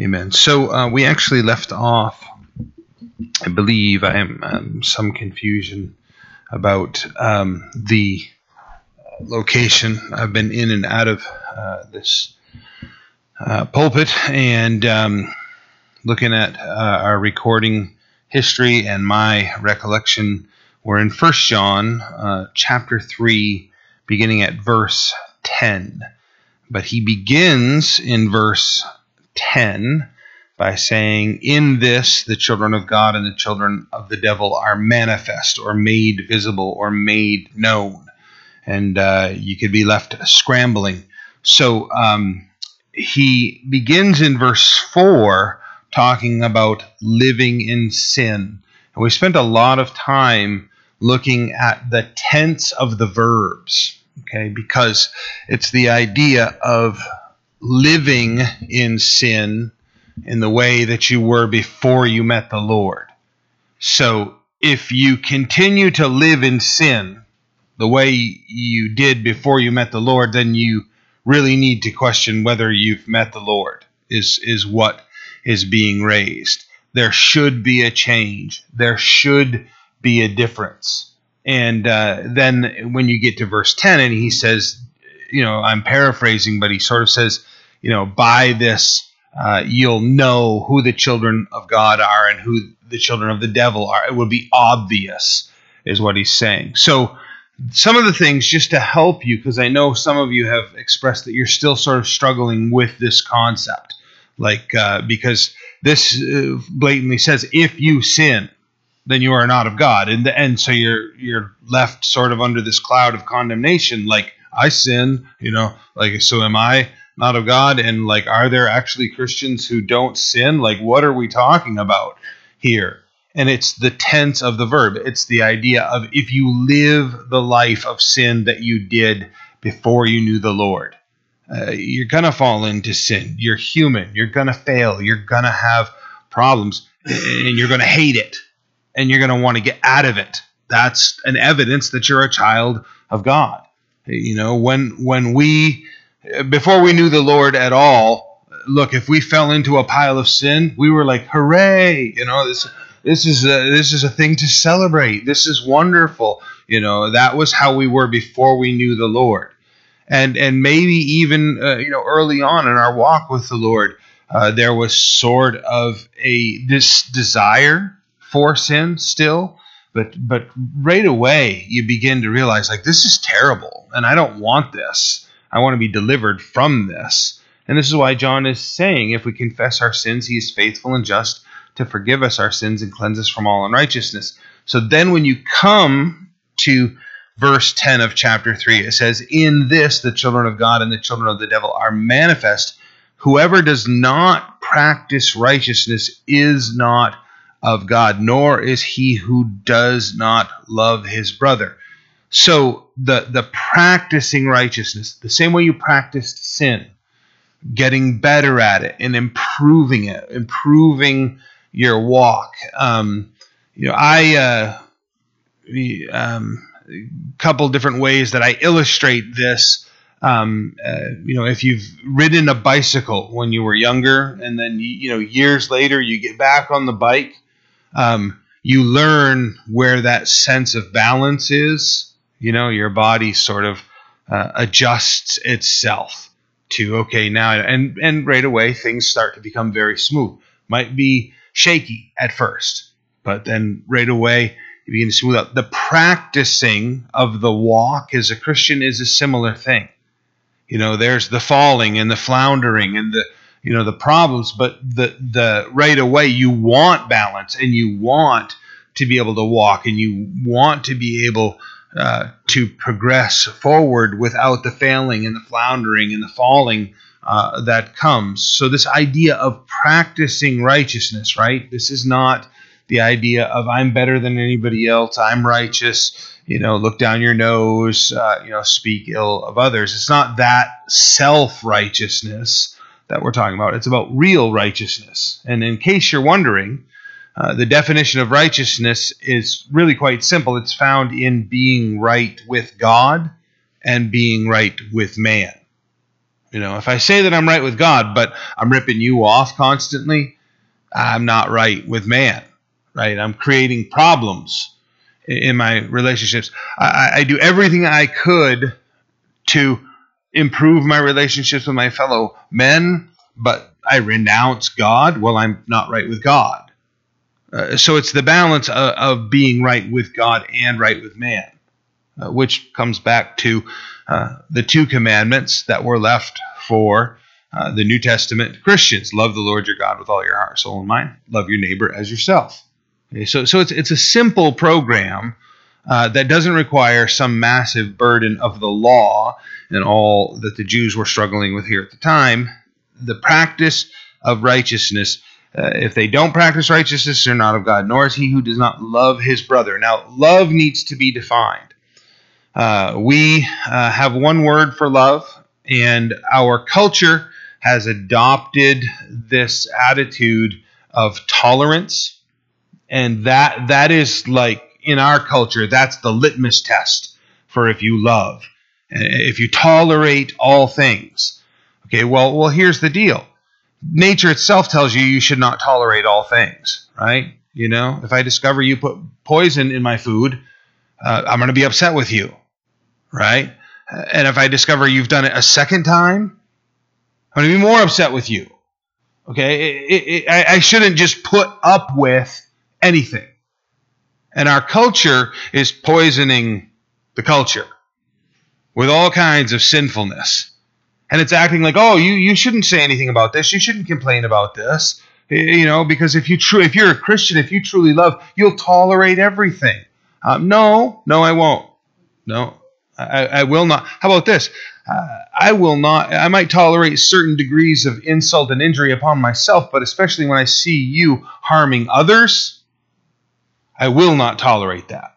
Amen. So uh, we actually left off, I believe, I am um, some confusion about um, the location. I've been in and out of uh, this uh, pulpit and um, looking at uh, our recording history and my recollection. We're in First John uh, chapter 3, beginning at verse 10. But he begins in verse 10 by saying, In this the children of God and the children of the devil are manifest or made visible or made known. And uh, you could be left scrambling. So um, he begins in verse 4 talking about living in sin. And we spent a lot of time looking at the tense of the verbs, okay, because it's the idea of living in sin in the way that you were before you met the Lord. So if you continue to live in sin the way you did before you met the Lord, then you really need to question whether you've met the Lord, is, is what is being raised. There should be a change. There should be a difference. And uh, then when you get to verse 10, and he says, you know, I'm paraphrasing, but he sort of says, you know, by this uh, you'll know who the children of God are and who the children of the devil are. It will be obvious, is what he's saying. So, some of the things just to help you, because I know some of you have expressed that you're still sort of struggling with this concept, like uh, because this uh, blatantly says if you sin, then you are not of God, and the, and so you're you're left sort of under this cloud of condemnation, like I sin, you know, like so am I not of God? And like, are there actually Christians who don't sin? Like, what are we talking about here? And it's the tense of the verb. It's the idea of if you live the life of sin that you did before you knew the Lord, uh, you're going to fall into sin. You're human. You're going to fail. You're going to have problems and you're going to hate it and you're going to want to get out of it. That's an evidence that you're a child of God. You know, when when we before we knew the Lord at all, look, if we fell into a pile of sin, we were like, "Hooray!" You know, this this is a, this is a thing to celebrate. This is wonderful. You know, that was how we were before we knew the Lord, and and maybe even uh, you know early on in our walk with the Lord, uh, there was sort of a this desire for sin still. But, but right away you begin to realize like this is terrible and I don't want this I want to be delivered from this. And this is why John is saying if we confess our sins, he is faithful and just to forgive us our sins and cleanse us from all unrighteousness. So then when you come to verse 10 of chapter 3, it says, In this the children of God and the children of the devil are manifest. Whoever does not practice righteousness is not of God, nor is he who does not love his brother. So the the practicing righteousness, the same way you practiced sin, getting better at it and improving it, improving your walk. Um, you know, I uh, um, couple different ways that I illustrate this. Um, uh, you know, if you've ridden a bicycle when you were younger, and then you know years later you get back on the bike, um, you learn where that sense of balance is you know, your body sort of uh, adjusts itself to okay now, and and right away things start to become very smooth. Might be shaky at first, but then right away you begin to smooth out. The practicing of the walk as a Christian is a similar thing. You know, there's the falling and the floundering and the you know the problems, but the the right away you want balance and you want to be able to walk and you want to be able uh, to progress forward without the failing and the floundering and the falling uh, that comes. So, this idea of practicing righteousness, right? This is not the idea of I'm better than anybody else, I'm righteous, you know, look down your nose, uh, you know, speak ill of others. It's not that self righteousness that we're talking about. It's about real righteousness. And in case you're wondering, uh, the definition of righteousness is really quite simple. It's found in being right with God and being right with man. You know, if I say that I'm right with God, but I'm ripping you off constantly, I'm not right with man, right? I'm creating problems in my relationships. I, I do everything I could to improve my relationships with my fellow men, but I renounce God. Well, I'm not right with God. Uh, so it's the balance of, of, being right with God and right with man, uh, which comes back to uh, the two commandments that were left for uh, the New Testament Christians: love the Lord your God with all your heart, soul, and mind. Love your neighbor as yourself. Okay, so, so it's it's a simple program uh, that doesn't require some massive burden of the law and all that the Jews were struggling with here at the time. The practice of righteousness. Uh, if they don't practice righteousness, they're not of God, nor is he who does not love his brother. Now, love needs to be defined. Uh, we uh, have one word for love, and our culture has adopted this attitude of tolerance, and that that is like in our culture, that's the litmus test for if you love, if you tolerate all things. Okay, well, well, here's the deal. Nature itself tells you you should not tolerate all things, right? You know, if I discover you put poison in my food, uh, I'm going to be upset with you, right? And if I discover you've done it a second time, I'm going to be more upset with you. Okay, it, it, it, I, I shouldn't just put up with anything. And our culture is poisoning the culture with all kinds of sinfulness. And it's acting like, oh, you, you shouldn't say anything about this. You shouldn't complain about this. You know, because if you tru- if you're a Christian, if you truly love, you'll tolerate everything. Um, no, no, I won't. No, I, I will not. How about this? Uh, I will not. I might tolerate certain degrees of insult and injury upon myself, but especially when I see you harming others, I will not tolerate that.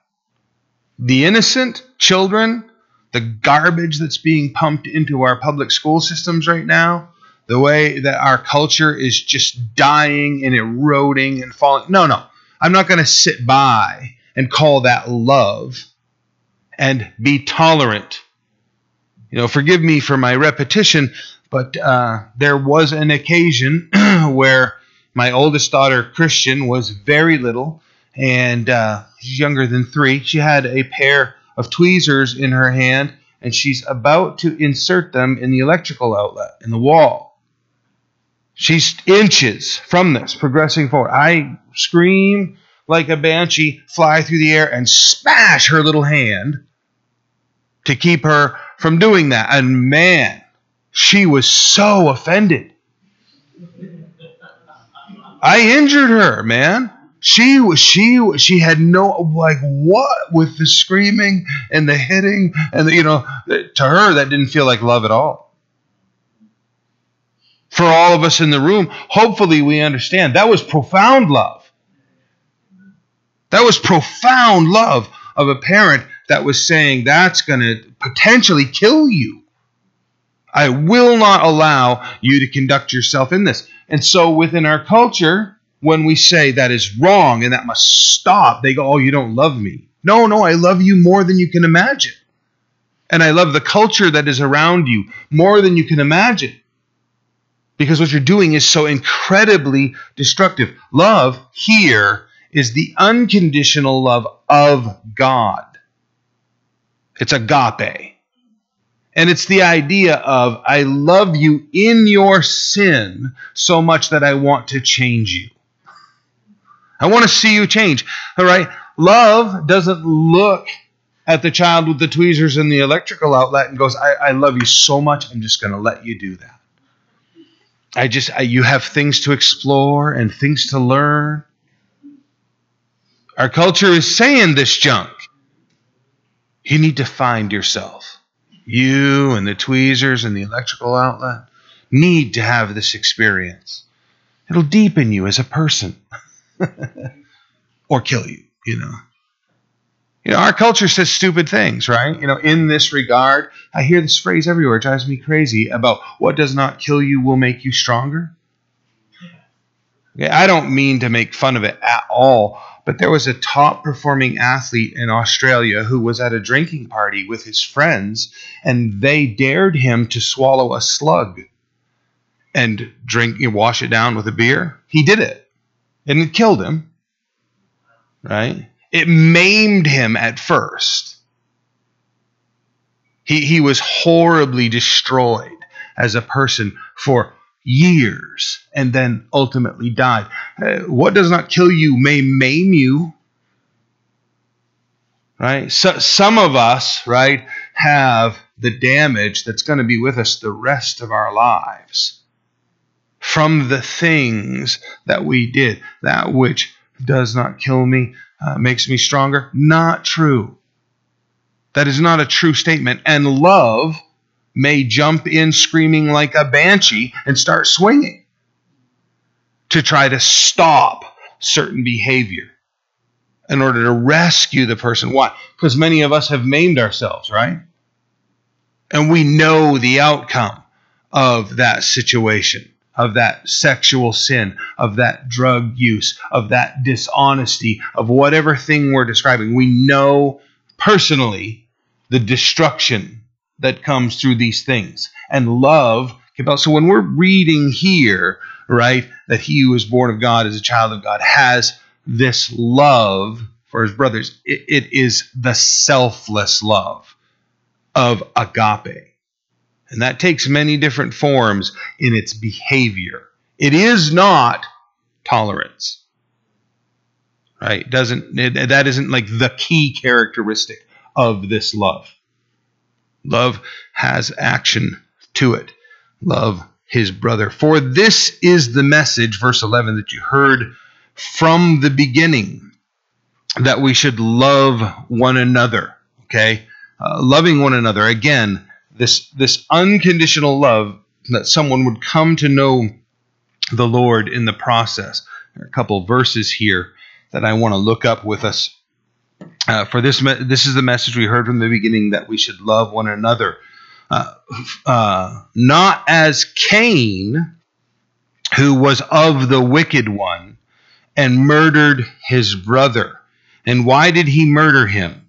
The innocent children, the garbage that's being pumped into our public school systems right now, the way that our culture is just dying and eroding and falling. No, no. I'm not going to sit by and call that love and be tolerant. You know, forgive me for my repetition, but uh, there was an occasion where my oldest daughter, Christian, was very little and uh, she's younger than three. She had a pair of tweezers in her hand, and she's about to insert them in the electrical outlet in the wall. She's inches from this, progressing forward. I scream like a banshee, fly through the air, and smash her little hand to keep her from doing that. And man, she was so offended. I injured her, man she was she she had no like what with the screaming and the hitting and the, you know to her that didn't feel like love at all. For all of us in the room hopefully we understand that was profound love. That was profound love of a parent that was saying that's going to potentially kill you. I will not allow you to conduct yourself in this. And so within our culture when we say that is wrong and that must stop, they go, Oh, you don't love me. No, no, I love you more than you can imagine. And I love the culture that is around you more than you can imagine. Because what you're doing is so incredibly destructive. Love here is the unconditional love of God. It's agape. And it's the idea of, I love you in your sin so much that I want to change you. I want to see you change. All right? Love doesn't look at the child with the tweezers and the electrical outlet and goes, I, I love you so much, I'm just going to let you do that. I just, I, you have things to explore and things to learn. Our culture is saying this junk. You need to find yourself. You and the tweezers and the electrical outlet need to have this experience. It'll deepen you as a person. or kill you, you know. You know, our culture says stupid things, right? You know, in this regard, I hear this phrase everywhere. It drives me crazy about what does not kill you will make you stronger. Okay, I don't mean to make fun of it at all, but there was a top performing athlete in Australia who was at a drinking party with his friends, and they dared him to swallow a slug and drink, you wash it down with a beer. He did it, and it killed him. Right? It maimed him at first. He, he was horribly destroyed as a person for years and then ultimately died. Uh, what does not kill you may maim you. Right? So, some of us, right, have the damage that's going to be with us the rest of our lives from the things that we did. That which does not kill me uh, makes me stronger. Not true. That is not a true statement. And love may jump in screaming like a banshee and start swinging to try to stop certain behavior in order to rescue the person. Why? Because many of us have maimed ourselves, right? And we know the outcome of that situation, of that sexual sin, of that drug use, of that dishonesty, of whatever thing we're describing. We know personally the destruction that comes through these things. And love So when we're reading here, right, that he who is born of God is a child of God has this love for his brothers, it, it is the selfless love of agape. And that takes many different forms in its behavior. It is not tolerance. Right? Doesn't it, that isn't like the key characteristic of this love. Love has action to it. Love his brother. For this is the message, verse 11, that you heard from the beginning that we should love one another. Okay? Uh, loving one another. Again, this, this unconditional love that someone would come to know the Lord in the process. There are a couple verses here that I want to look up with us uh, for this, me- this is the message we heard from the beginning that we should love one another, uh, uh, not as Cain, who was of the wicked one and murdered his brother. And why did he murder him?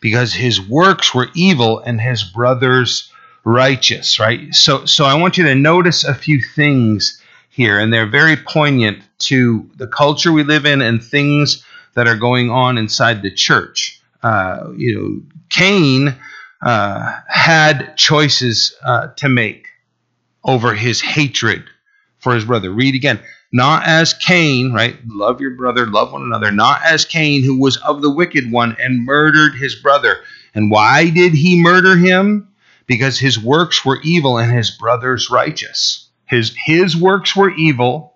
Because his works were evil and his brother's righteous. Right. So, so I want you to notice a few things here, and they're very poignant to the culture we live in and things that are going on inside the church. Uh, you know, Cain uh, had choices uh, to make over his hatred for his brother. Read again. Not as Cain, right? Love your brother, love one another. Not as Cain, who was of the wicked one and murdered his brother. And why did he murder him? Because his works were evil and his brother's righteous. His, his works were evil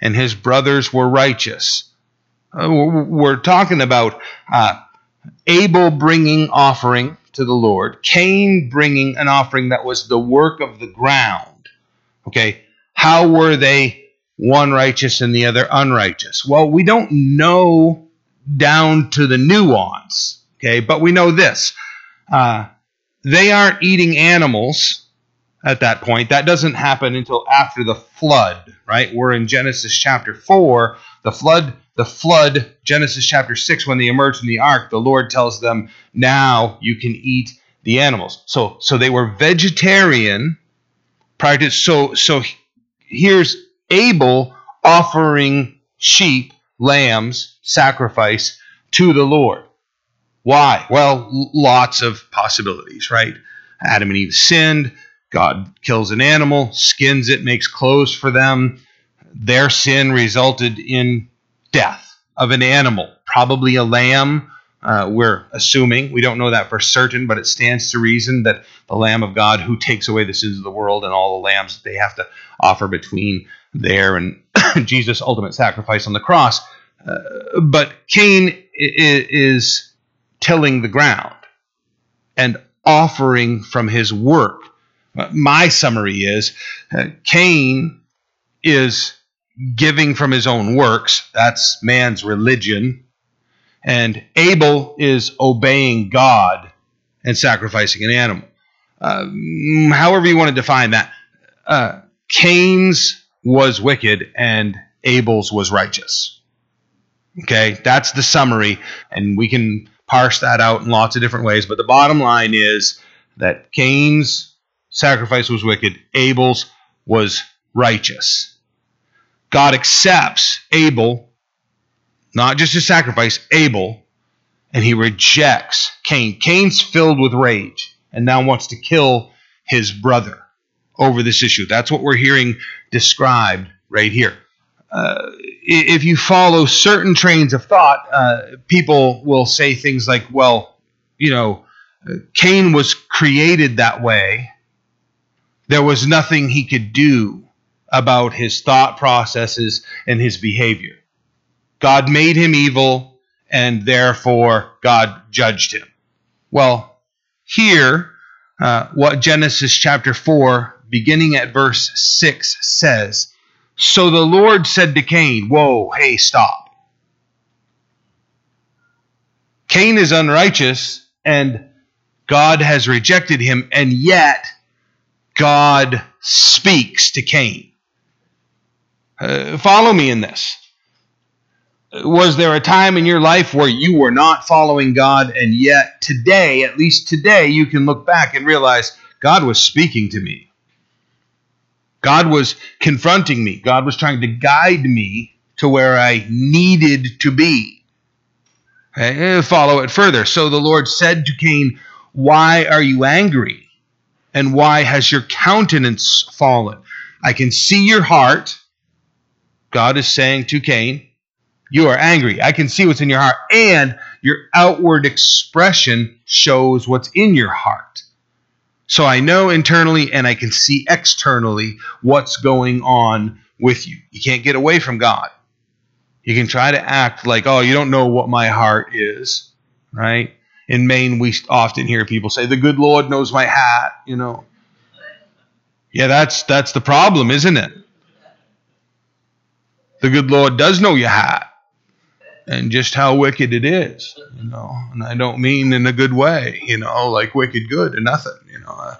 and his brothers were righteous. Uh, we're talking about uh, Abel bringing offering to the Lord, Cain bringing an offering that was the work of the ground. Okay, how were they one righteous and the other unrighteous? Well, we don't know down to the nuance. Okay, but we know this: uh, they aren't eating animals at that point. That doesn't happen until after the flood, right? We're in Genesis chapter four. The flood the flood, Genesis chapter 6, when they emerge from the ark, the Lord tells them, now you can eat the animals. So, so they were vegetarian prior to, so, so here's Abel offering sheep, lambs, sacrifice to the Lord. Why? Well, lots of possibilities, right? Adam and Eve sinned. God kills an animal, skins it, makes clothes for them. Their sin resulted in death of an animal, probably a lamb. Uh, we're assuming, we don't know that for certain, but it stands to reason that the Lamb of God who takes away the sins of the world and all the lambs that they have to offer between there and Jesus' ultimate sacrifice on the cross. Uh, but Cain is tilling the ground and offering from his work. Uh, my summary is uh, Cain is giving from his own works. That's man's religion. And Abel is obeying God and sacrificing an animal. Uh, however, you want to define that. Uh, Cain's was wicked and Abel's was righteous. Okay, that's the summary, and we can parse that out in lots of different ways. But the bottom line is that Cain's sacrifice was wicked, Abel's was righteous. God accepts Abel, not just his sacrifice, Abel, and he rejects Cain. Cain's filled with rage and now wants to kill his brother over this issue. That's what we're hearing described right here. Uh, if you follow certain trains of thought, uh, people will say things like, well, you know, Cain was created that way. There was nothing he could do about his thought processes and his behavior. God made him evil, and therefore God judged him. Well, here, uh, what Genesis chapter 4, beginning at verse 6, says So the Lord said to Cain, Whoa, hey, stop. Cain is unrighteous, and God has rejected him, and yet God speaks to Cain. Uh, follow me in this. Was there a time in your life where you were not following God, and yet today, at least today, you can look back and realize God was speaking to me? God was confronting me. God was trying to guide me to where I needed to be. Okay, eh, follow it further. So the Lord said to Cain, Why are you angry? And why has your countenance fallen? I can see your heart. God is saying to Cain, You are angry. I can see what's in your heart. And your outward expression shows what's in your heart. So I know internally and I can see externally what's going on with you. You can't get away from God. You can try to act like, oh, you don't know what my heart is, right? In Maine, we often hear people say, the good Lord knows my hat, you know. Yeah, that's that's the problem, isn't it? The good Lord does know your hat and just how wicked it is, you know. And I don't mean in a good way, you know, like wicked good or nothing, Uh,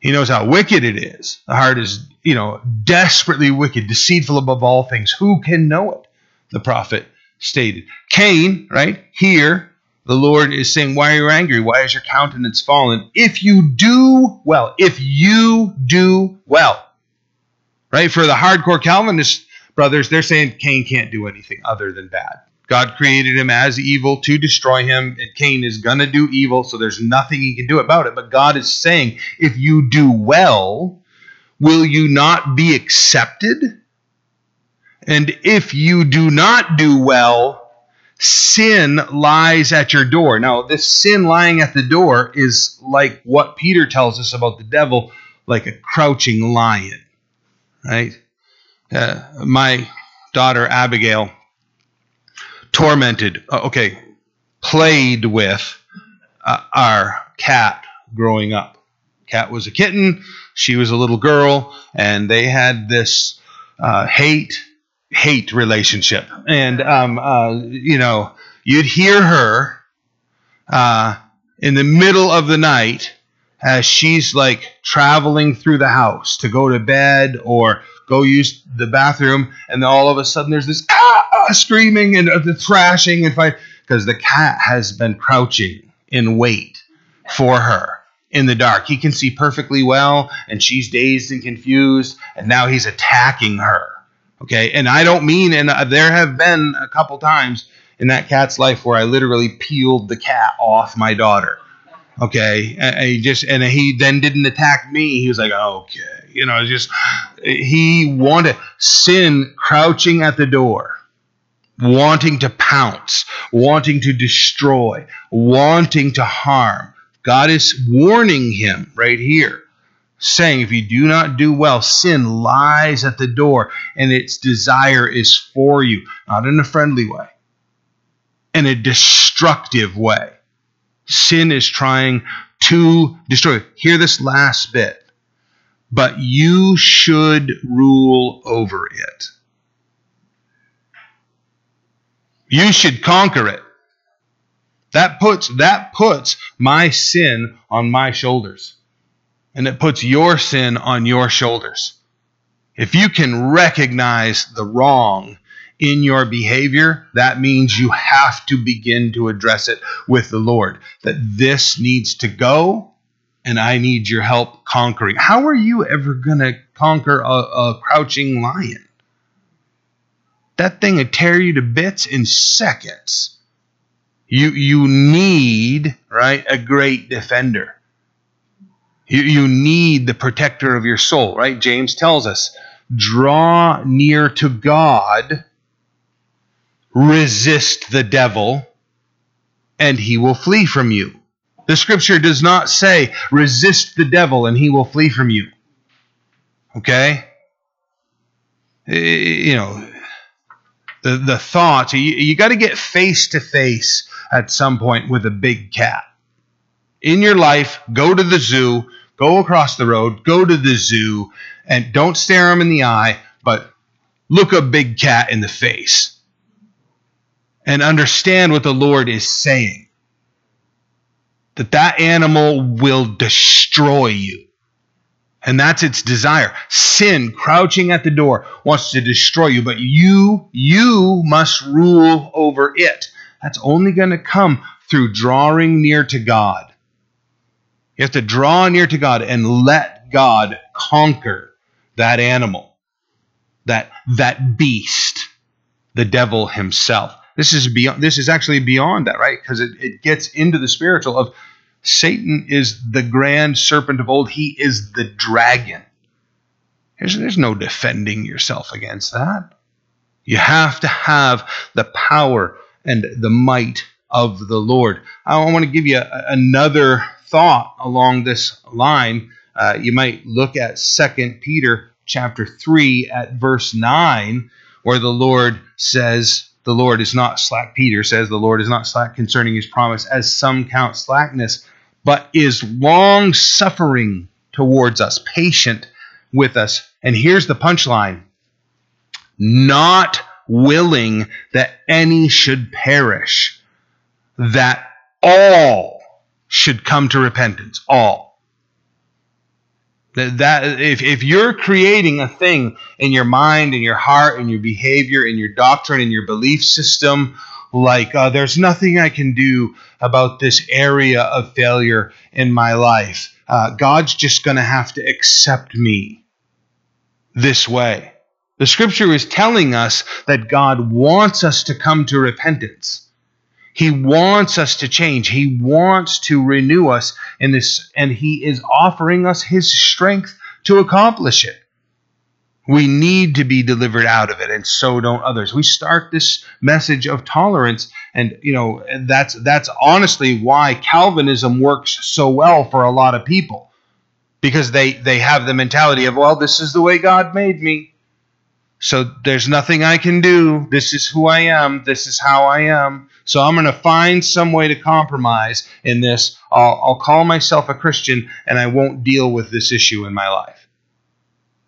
he knows how wicked it is. The heart is, you know, desperately wicked, deceitful above all things. Who can know it? The prophet stated. Cain, right here, the Lord is saying, Why are you angry? Why is your countenance fallen? If you do well, if you do well, right? For the hardcore Calvinist brothers, they're saying Cain can't do anything other than bad. God created him as evil to destroy him, and Cain is going to do evil, so there's nothing he can do about it. But God is saying, if you do well, will you not be accepted? And if you do not do well, sin lies at your door. Now, this sin lying at the door is like what Peter tells us about the devil, like a crouching lion, right? Uh, my daughter Abigail tormented, uh, okay, played with uh, our cat growing up. Cat was a kitten, she was a little girl, and they had this uh, hate hate relationship. And um, uh, you know, you'd hear her uh, in the middle of the night as she's like traveling through the house to go to bed or go use the bathroom, and then all of a sudden there's this ah, ah screaming and uh, the thrashing and fight because the cat has been crouching in wait for her in the dark. He can see perfectly well, and she's dazed and confused, and now he's attacking her. Okay, and I don't mean, and uh, there have been a couple times in that cat's life where I literally peeled the cat off my daughter. Okay, and he just and he then didn't attack me. He was like, okay, you know, just he wanted sin crouching at the door, wanting to pounce, wanting to destroy, wanting to harm. God is warning him right here, saying, if you do not do well, sin lies at the door, and its desire is for you, not in a friendly way, in a destructive way. Sin is trying to destroy. Hear this last bit but you should rule over it. You should conquer it. That puts that puts my sin on my shoulders. And it puts your sin on your shoulders. If you can recognize the wrong in your behavior, that means you have to begin to address it with the Lord. That this needs to go, and I need your help conquering. How are you ever going to conquer a, a, crouching lion? That thing would tear you to bits in seconds. You, you need, right, a great defender. You, you need the protector of your soul, right? James tells us draw near to God resist the devil, and he will flee from you. The scripture does not say, resist the devil and he will flee from you. Okay? Eh, you know, the, the thoughts, you, you got to get face to face at some point with a big cat. In your life, go to the zoo, go across the road, go to the zoo, and don't stare him in the eye, but look a big cat in the face and understand what the Lord is saying. That that animal will destroy you. And that's its desire. Sin, crouching at the door, wants to destroy you, but you, you must rule over it. That's only going to come through drawing near to God. You have to draw near to God and let God conquer that animal, that, that beast, the devil himself. This is beyond. This is actually beyond that, right? Because it, it gets into the spiritual of Satan is the grand serpent of old. He is the dragon. There's, there's no defending yourself against that. You have to have the power and the might of the Lord. I want to give you another thought along this line. Uh, you might look at Second Peter chapter 3 at verse 9, where the Lord says, the Lord is not slack. Peter says the Lord is not slack concerning his promise, as some count slackness, but is long suffering towards us, patient with us. And here's the punchline not willing that any should perish, that all should come to repentance. All. That, that if, if you're creating a thing in your mind, in your heart, in your behavior, in your doctrine, in your belief system, like uh, there's nothing I can do about this area of failure in my life. Uh, God's just going to have to accept me this way. The scripture is telling us that God wants us to come to repentance. He wants us to change. He wants to renew us in this, and He is offering us His strength to accomplish it. We need to be delivered out of it, and so don't others. We start this message of tolerance, and you know that's that's honestly why Calvinism works so well for a lot of people, because they they have the mentality of well, this is the way God made me, so there's nothing I can do. This is who I am. This is how I am. So I'm going to find some way to compromise in this. I'll, I'll call myself a Christian and I won't deal with this issue in my life.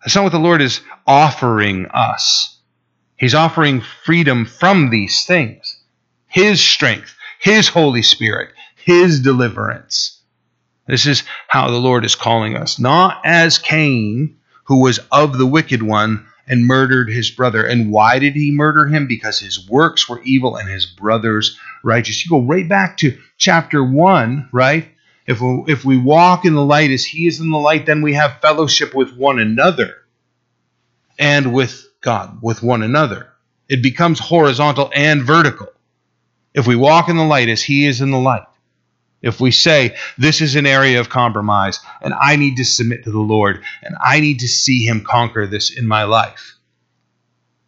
That's not what the Lord is offering us. He's offering freedom from these things His strength, His Holy Spirit, His deliverance. This is how the Lord is calling us. Not as Cain, who was of the wicked one and murdered his brother. And why did he murder him? Because his works were evil and his brothers righteous. You go right back to chapter 1, right? If we, if we walk in the light as he is in the light, then we have fellowship with one another and with God, with one another. It becomes horizontal and vertical. If we walk in the light as he is in the light, if we say, this is an area of compromise, and I need to submit to the Lord, and I need to see Him conquer this in my life.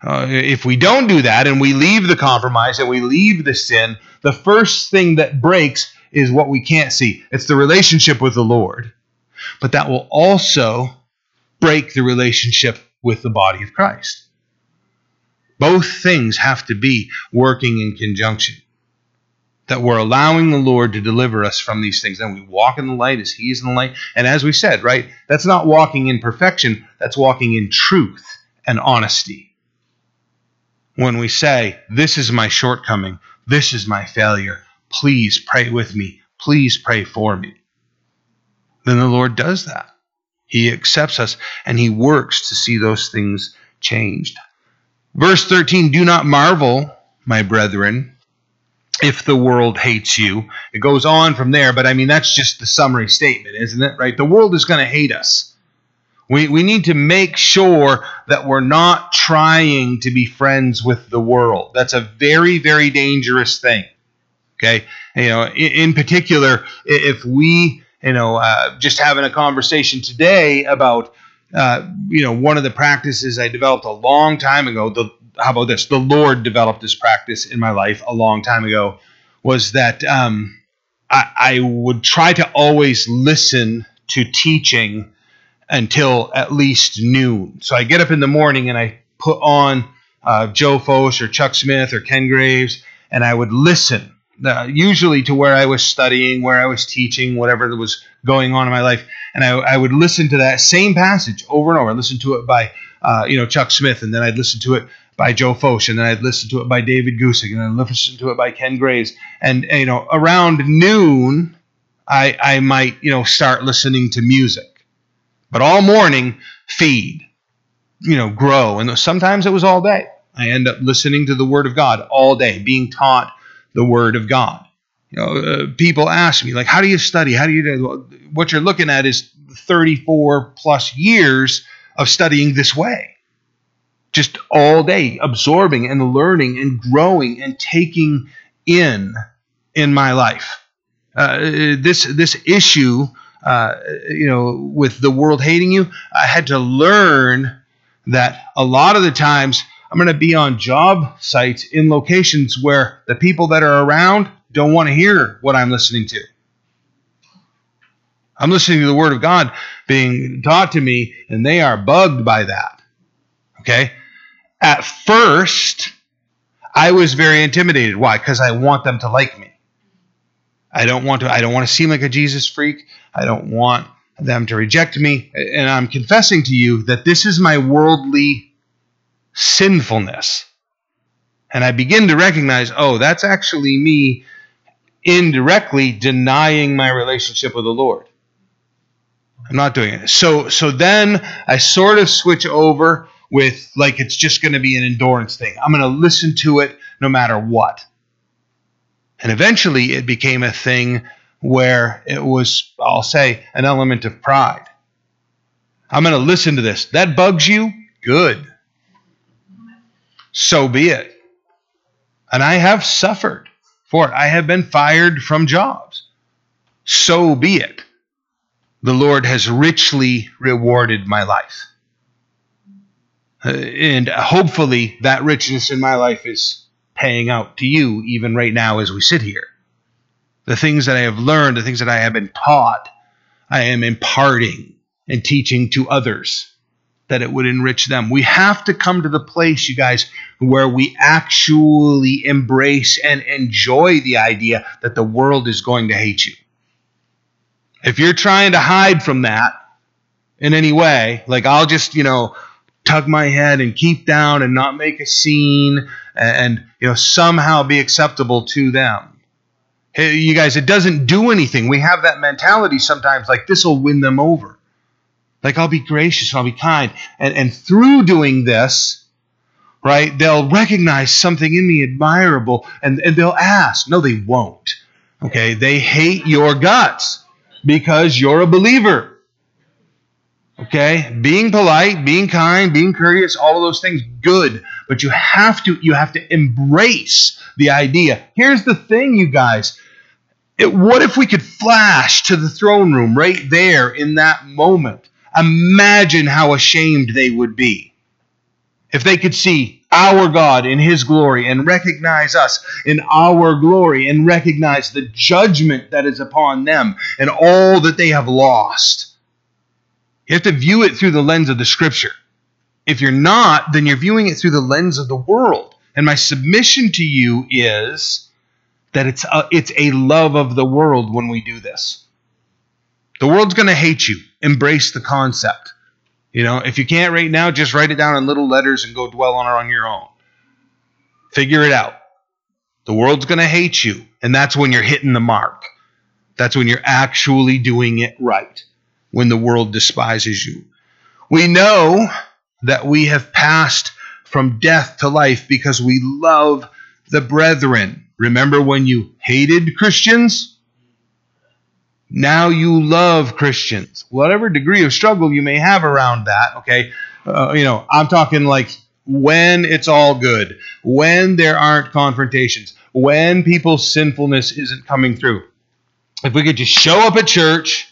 Uh, if we don't do that and we leave the compromise and we leave the sin, the first thing that breaks is what we can't see it's the relationship with the Lord. But that will also break the relationship with the body of Christ. Both things have to be working in conjunction that we're allowing the Lord to deliver us from these things. And we walk in the light as He is in the light. And as we said, right, that's not walking in perfection, that's walking in truth and honesty. When we say, This is my shortcoming, this is my failure, please pray with me, please pray for me, then the Lord does that. He accepts us and He works to see those things changed. Verse 13 Do not marvel, my brethren, if the world hates you. It goes on from there, but I mean, that's just the summary statement, isn't it? Right? The world is going to hate us. We, we need to make sure that we're not trying to be friends with the world. That's a very, very dangerous thing. Okay? You know, in, in particular, if we, you know, uh, just having a conversation today about, uh, you know, one of the practices I developed a long time ago, the, how about this? The Lord developed this practice in my life a long time ago, was that um, I, I would try to always listen to teaching until at least noon. So I get up in the morning and I put on uh, Joe Focht or Chuck Smith or Ken Graves, and I would listen, usually to where I was studying, where I was teaching, whatever was going on in my life. And I, I would listen to that same passage over and over. I listen to it by, uh, you know, Chuck Smith, and then I'd listen to it by Joe Focht, and then I'd listen to it by David Guzik, and then I'd listen to it by Ken Graves. And, you know, around noon, I, I might, you know, start listening to music. But all morning, feed, you know, grow. And sometimes it was all day. I end up listening to the Word of God all day, being taught the Word of God. You know, uh, people ask me, like, how do you study? How do you do? What you're looking at is 34 plus years of studying this way. Just all day, absorbing and learning and growing and taking in in my life. Uh, this this issue uh, you know, with the world hating you, I had to learn that a lot of the times I'm going to be on job sites in locations where the people that are around don't want to hear what I'm listening to. I'm listening to the Word of God being taught to me, and they are bugged by that. Okay? At first, I was very intimidated. Why? Because I want them to like me. I don't want to I don't want to seem like a Jesus freak. I don't want them to reject me. And I'm confessing to you that this is my worldly sinfulness. And I begin to recognize, oh, that's actually me indirectly denying my relationship with the Lord. I'm not doing it. So so then I sort of switch over with like it's just going to be an endurance thing. I'm going to listen to it no matter what. And eventually it became a thing where it was, I'll say, an element of pride. I'm going to listen to this. That bugs you? Good. So be it. And I have suffered for it. I have been fired from jobs. So be it. The Lord has richly rewarded my life. Uh, and hopefully, that richness in my life is paying out to you even right now as we sit here. The things that I have learned, the things that I have been taught, I am imparting and teaching to others that it would enrich them. We have to come to the place, you guys, where we actually embrace and enjoy the idea that the world is going to hate you. If you're trying to hide from that in any way, like I'll just, you know, tug my head and keep down and not make a scene and, you know somehow be acceptable to them. Hey, you guys, it doesn't do anything. We have that mentality sometimes, like this will win them over. Like I'll be gracious and I'll be kind, and and through doing this, right, they'll recognize something in me admirable, and and they'll ask. No, they won't. Okay, they hate your guts because you're a believer. Okay? Being polite, being kind, being courteous, all of those things, good. But you have to you have to embrace the idea. Here's the thing, you guys. It, what if we could flash to the throne room right there in that moment? Imagine how ashamed they would be if they could see our God in His glory and recognize us in our glory and recognize the judgment that is upon them and all that they have lost. You have to view it through the lens of the scripture. If you're not, then you're viewing it through the lens of the world. And my submission to you is that it's a, it's a love of the world when we do this. The world's going to hate you. Embrace the concept. You know, if you can't right now, just write it down in little letters and go dwell on it on your own. Figure it out. The world's going to hate you, and that's when you're hitting the mark. That's when you're actually doing it right when the world despises you. We know that we have passed from death to life because we love the brethren. Remember when you hated Christians? Now you love Christians. Whatever degree of struggle you may have around that, okay? Uh, you know, I'm talking like when it's all good, when there aren't confrontations, when people's sinfulness isn't coming through. If we could just show up at church,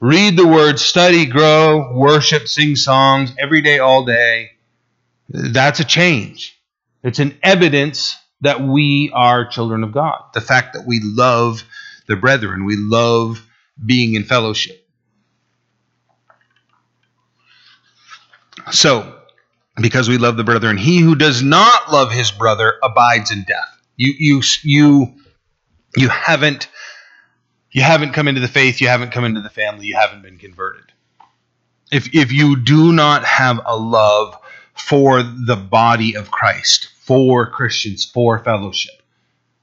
read the word, study, grow, worship, sing songs every day, all day, that's a change. It's an evidence that we are children of God. The fact that we love the brethren, we love being in fellowship. So, because we love the brethren, he who does not love his brother abides in death. You you you you haven't you haven't come into the faith, you haven't come into the family, you haven't been converted. If if you do not have a love for the body of Christ, for Christians, for fellowship,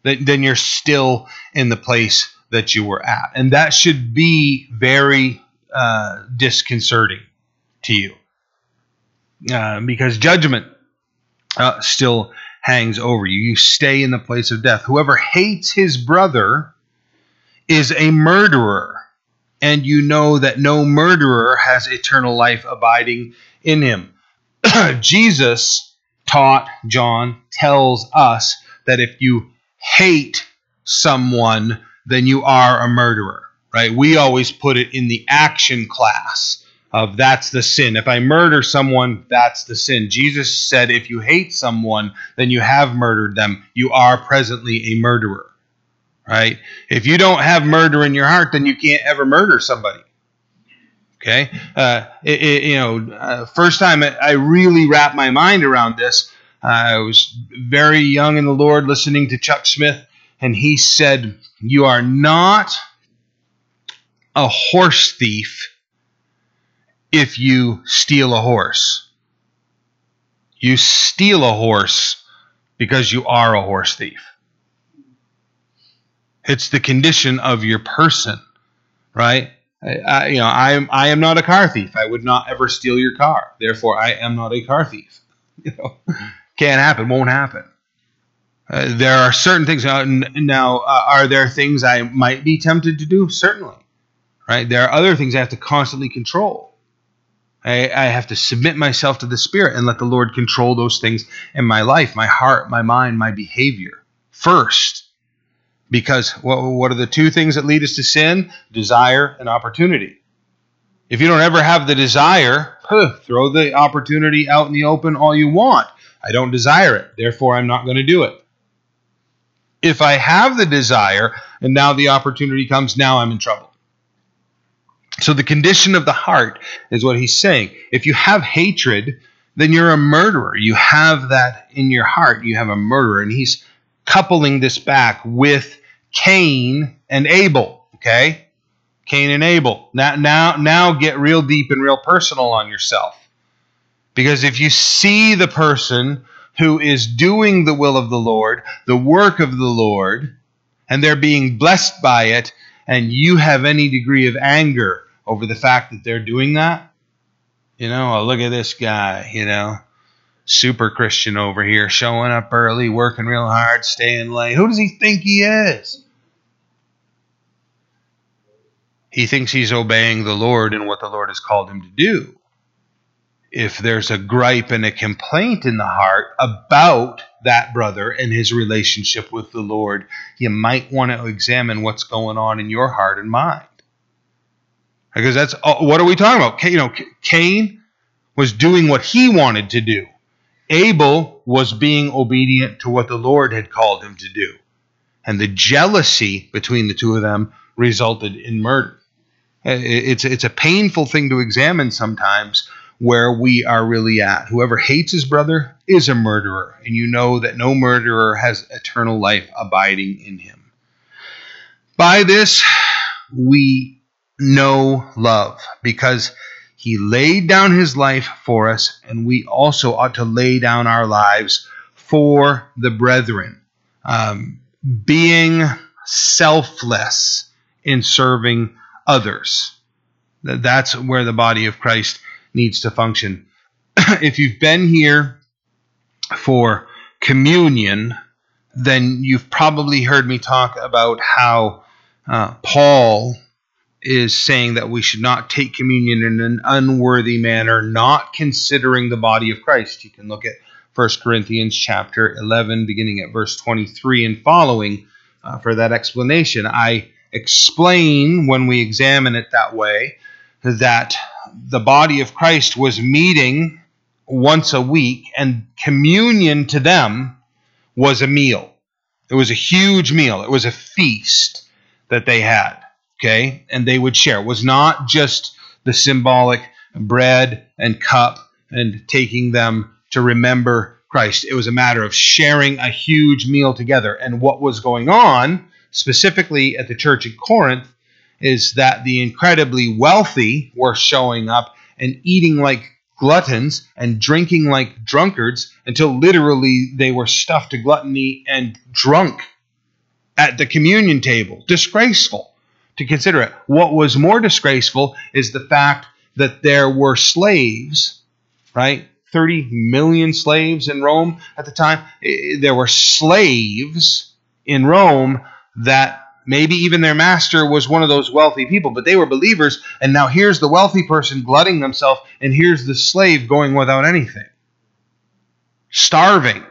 then, then you're still in the place that you were at. And that should be very uh, disconcerting to you uh, because judgment uh, still hangs over you. You stay in the place of death. Whoever hates his brother is a murderer, and you know that no murderer has eternal life abiding in him. Jesus taught, John tells us that if you hate someone, then you are a murderer, right? We always put it in the action class of that's the sin. If I murder someone, that's the sin. Jesus said, if you hate someone, then you have murdered them. You are presently a murderer, right? If you don't have murder in your heart, then you can't ever murder somebody. Okay, uh, it, it, you know, uh, first time I really wrapped my mind around this, uh, I was very young in the Lord, listening to Chuck Smith, and he said, "You are not a horse thief if you steal a horse. You steal a horse because you are a horse thief. It's the condition of your person, right? I, I, you know, I am I am not a car thief. I would not ever steal your car. Therefore, I am not a car thief. You know, can't happen. Won't happen. Uh, there are certain things uh, now. Uh, are there things I might be tempted to do? Certainly, right. There are other things I have to constantly control. I, I have to submit myself to the Spirit and let the Lord control those things in my life, my heart, my mind, my behavior first. Because what are the two things that lead us to sin? Desire and opportunity. If you don't ever have the desire, throw the opportunity out in the open all you want. I don't desire it, therefore I'm not going to do it. If I have the desire and now the opportunity comes, now I'm in trouble. So the condition of the heart is what he's saying. If you have hatred, then you're a murderer. You have that in your heart. You have a murderer. And he's coupling this back with Cain and Abel. Okay? Cain and Abel. Now, now, now get real deep and real personal on yourself. Because if you see the person who is doing the will of the Lord, the work of the Lord, and they're being blessed by it, and you have any degree of anger over the fact that they're doing that, you know, oh, look at this guy, you know, super Christian over here, showing up early, working real hard, staying late. Who does he think he is? He thinks he's obeying the Lord and what the Lord has called him to do. If there's a gripe and a complaint in the heart about that brother and his relationship with the Lord, you might want to examine what's going on in your heart and mind. Because that's uh, what are we talking about? You know, Cain was doing what he wanted to do. Abel was being obedient to what the Lord had called him to do. And the jealousy between the two of them resulted in murder. Uh, it's, it's a painful thing to examine sometimes where we are really at. Whoever hates his brother is a murderer, and you know that no murderer has eternal life abiding in him. By this, we know love because he laid down his life for us, and we also ought to lay down our lives for the brethren, um, being selfless in serving others. That's where the body of Christ needs to function. if you've been here for communion, then you've probably heard me talk about how uh, Paul is saying that we should not take communion in an unworthy manner, not considering the body of Christ. You can look at 1 Corinthians chapter 11, beginning at verse 23 and following uh, for that explanation. I explain when we examine it that way that the body of Christ was meeting once a week, and communion to them was a meal. It was a huge meal, it was a feast that they had okay, and they would share. It was not just the symbolic bread and cup and taking them to remember Christ. It was a matter of sharing a huge meal together. And what was going on, specifically at the church in Corinth, is that the incredibly wealthy were showing up and eating like gluttons and drinking like drunkards until literally they were stuffed to gluttony and drunk at the communion table. Disgraceful to consider it. What was more disgraceful is the fact that there were slaves, right? 30 million slaves in Rome at the time. There were slaves in Rome that maybe even their master was one of those wealthy people, but they were believers. And now here's the wealthy person glutting themselves, and here's the slave going without anything, starving.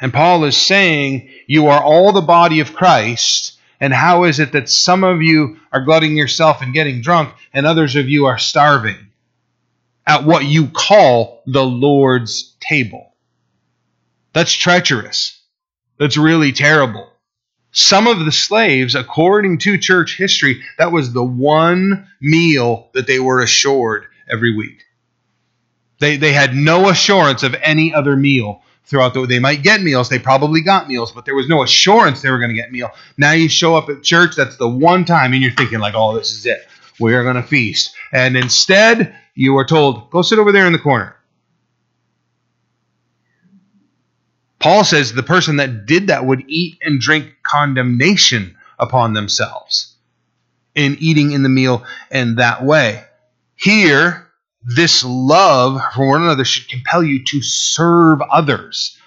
And Paul is saying, You are all the body of Christ and how is it that some of you are glutting yourself and getting drunk, and others of you are starving at what you call the Lord's table? That's treacherous. That's really terrible. Some of the slaves, according to church history, that was the one meal that they were assured every week. They, they had no assurance of any other meal throughout the they might get meals they probably got meals but there was no assurance they were going to get meal. Now you show up at church that's the one time and you're thinking like oh this is it. We are going to feast. And instead you are told go sit over there in the corner paul says the person that did that would eat and drink condemnation upon themselves in eating in the meal in that way here this love for one another should compel you to serve others.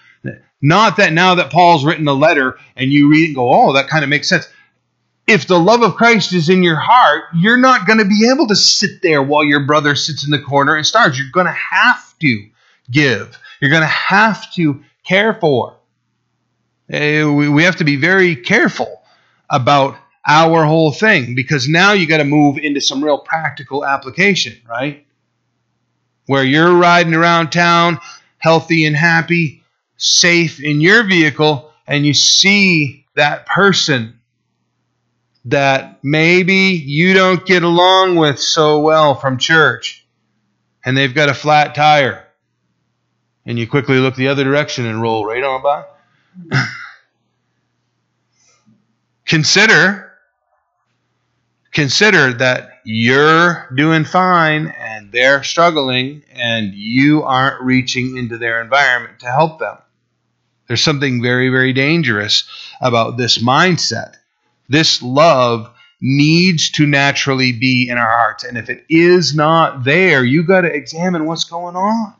Not that now that Paul's written a letter and you read it and go, oh, that kind of makes sense. If the love of Christ is in your heart, you're not going to be able to sit there while your brother sits in the corner and starves. You're going to have to give, you're going to have to care for. Eh, we have to be very careful about our whole thing because now you got to move into some real practical application, right? where you're riding around town healthy and happy, safe in your vehicle, and you see that person that maybe you don't get along with so well from church, and they've got a flat tire, and you quickly look the other direction and roll right on by. consider consider that you're doing fine and they're struggling and you aren't reaching into their environment to help them. There's something very, very dangerous about this mindset. This love needs to naturally be in our hearts. And if it is not there, you got to examine what's going on.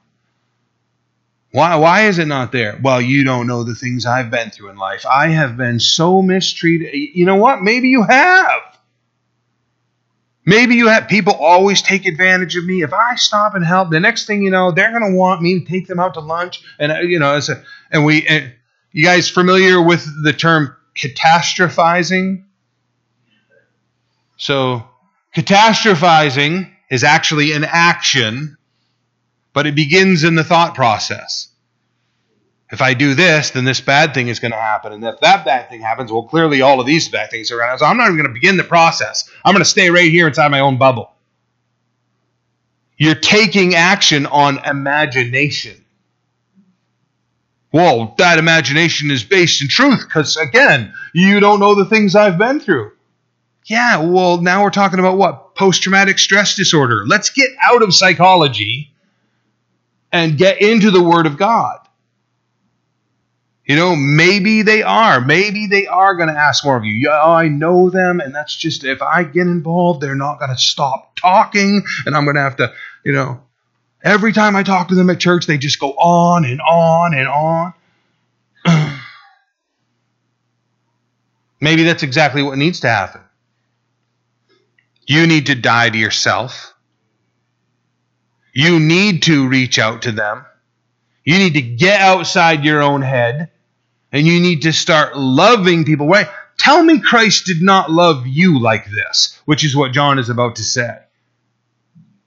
Why, why is it not there? Well, you don't know the things I've been through in life. I have been so mistreated. You know what? Maybe you have. Maybe you have people always take advantage of me. If I stop and help, the next thing you know, they're going to want me to take them out to lunch. And uh, you know, and we, and you guys familiar with the term catastrophizing? So, catastrophizing is actually an action, but it begins in the thought process if I do this, then this bad thing is going to happen. And if that bad thing happens, well, clearly all of these bad things are going to happen. So I'm not even going to begin the process. I'm going to stay right here inside my own bubble. You're taking action on imagination. Well, that imagination is based in truth because, again, you don't know the things I've been through. Yeah, well, now we're talking about what? Post traumatic stress disorder. Let's get out of psychology and get into the Word of God. You know, maybe they are. Maybe they are going to ask more of you. Yeah, oh, I know them, and that's just if I get involved, they're not going to stop talking, and I'm going to have to, you know, every time I talk to them at church, they just go on and on and on. maybe that's exactly what needs to happen. You need to die to yourself. You need to reach out to them. You need to get outside your own head and you need to start loving people. Wait, tell me Christ did not love you like this, which is what John is about to say.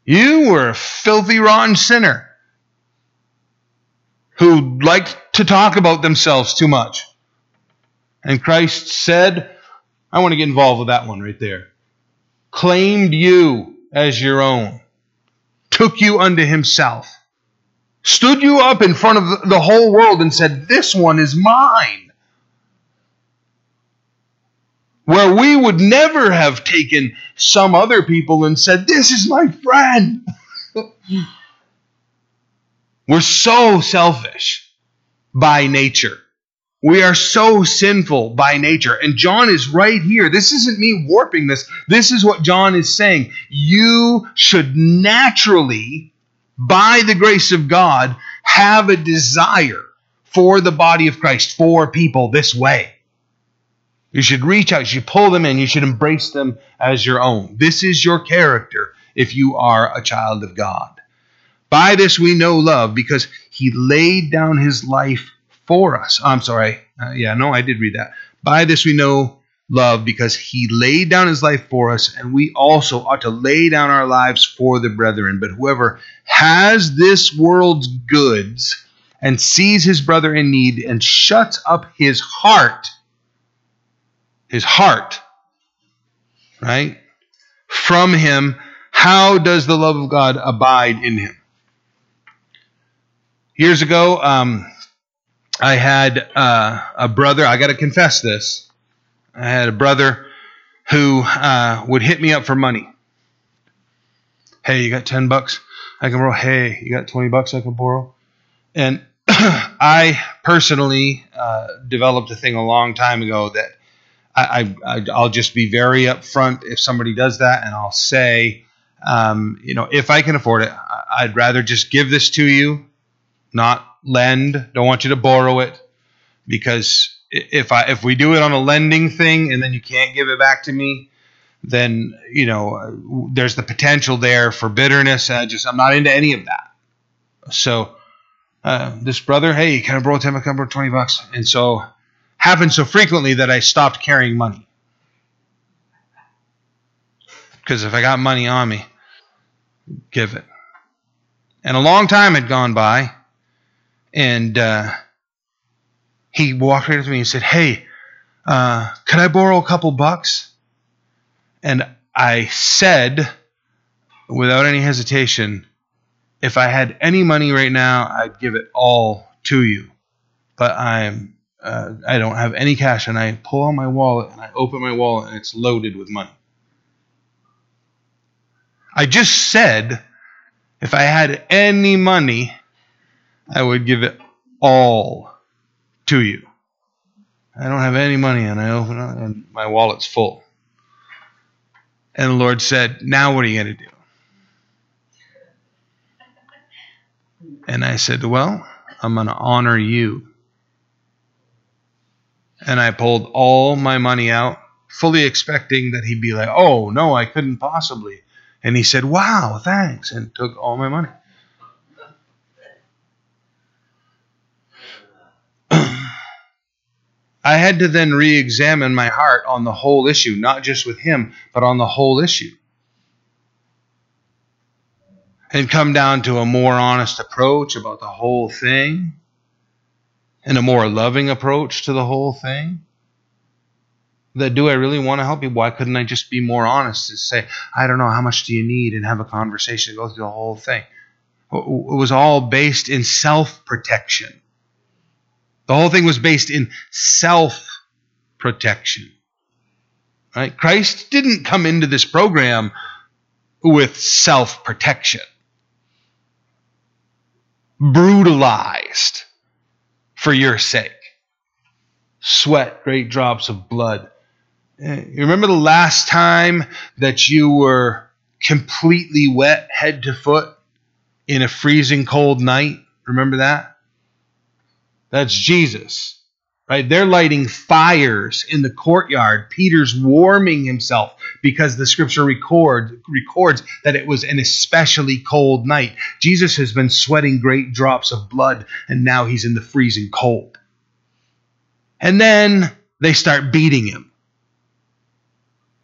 You were a filthy, rotten sinner who liked to talk about themselves too much. And Christ said, I want to get involved with that one right there. Claimed you as your own, took you unto himself, stood you up in front of the whole world and said, This one is mine. Where we would never have taken some other people and said, This is my friend. We're so selfish by nature. We are so sinful by nature. And John is right here. This isn't me warping this. This is what John is saying. You should naturally, by the grace of God, have a desire for the body of Christ, for people this way. You should reach out, you should pull them in, you should embrace them as your own. This is your character if you are a child of God. By this we know love because he laid down his life for us. I'm sorry. Uh, yeah, no, I did read that. By this we know love because he laid down his life for us, and we also ought to lay down our lives for the brethren. But whoever has this world's goods and sees his brother in need and shuts up his heart, his heart, right, from him, how does the love of God abide in him? Years ago, um, I had uh, a brother. I got to confess this. I had a brother who uh, would hit me up for money. Hey, you got ten bucks? I can borrow. Hey, you got twenty bucks? I can borrow. And I personally uh, developed a thing a long time ago that I, I I'll just be very upfront if somebody does that, and I'll say, um, you know, if I can afford it, I'd rather just give this to you, not lend. Don't want you to borrow it because if I if we do it on a lending thing and then you can't give it back to me, then you know there's the potential there for bitterness. I just I'm not into any of that. So uh, this brother, hey, can I borrow ten? Can I borrow twenty bucks? And so happened so frequently that I stopped carrying money. Because if I got money on me, give it. And a long time had gone by, and uh, he walked right up to me and said, "Hey, uh, could I borrow a couple bucks?" And I said, without any hesitation, if I had any money right now, I'd give it all to you. But I'm uh, I don't have any cash, and I pull out my wallet and I open my wallet and it's loaded with money. I just said if I had any money, I would give it all to you. I don't have any money, and I open it, and my wallet's full. And the Lord said, Now what are you going to do? And I said, Well, I'm going to honor you. And I pulled all my money out, fully expecting that he'd be like, Oh, no, I couldn't possibly. And he said, Wow, thanks, and took all my money. I had to then re examine my heart on the whole issue, not just with him, but on the whole issue. And come down to a more honest approach about the whole thing and a more loving approach to the whole thing. That do I really want to help you? Why couldn't I just be more honest and say, I don't know, how much do you need? And have a conversation, go through the whole thing. It was all based in self protection the whole thing was based in self protection. Right? Christ didn't come into this program with self protection, brutalized for your sake, sweat great drops of blood. Eh, you remember the last time that you were completely wet head to foot in a freezing cold night? Remember that? That's Jesus, Right? They're lighting fires in the courtyard. Peter's warming himself because the scripture record, records that it was an especially cold night. Jesus has been sweating great drops of blood, and now he's in the freezing cold. And then they start beating him.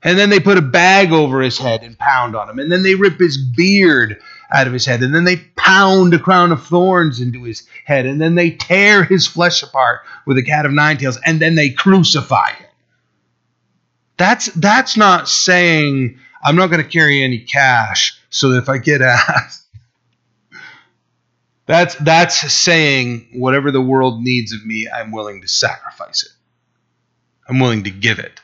And then they put a bag over his head and pound on him. And then they rip his beard out of his head. And then they pound a crown of thorns into his head. And then they tear his flesh apart with a cat of nine tails. And then they crucify him. That's, that's not saying, I'm not going to carry any cash so that if I get asked, that's, that's saying, whatever the world needs of me, I'm willing to sacrifice it. I'm willing to give it.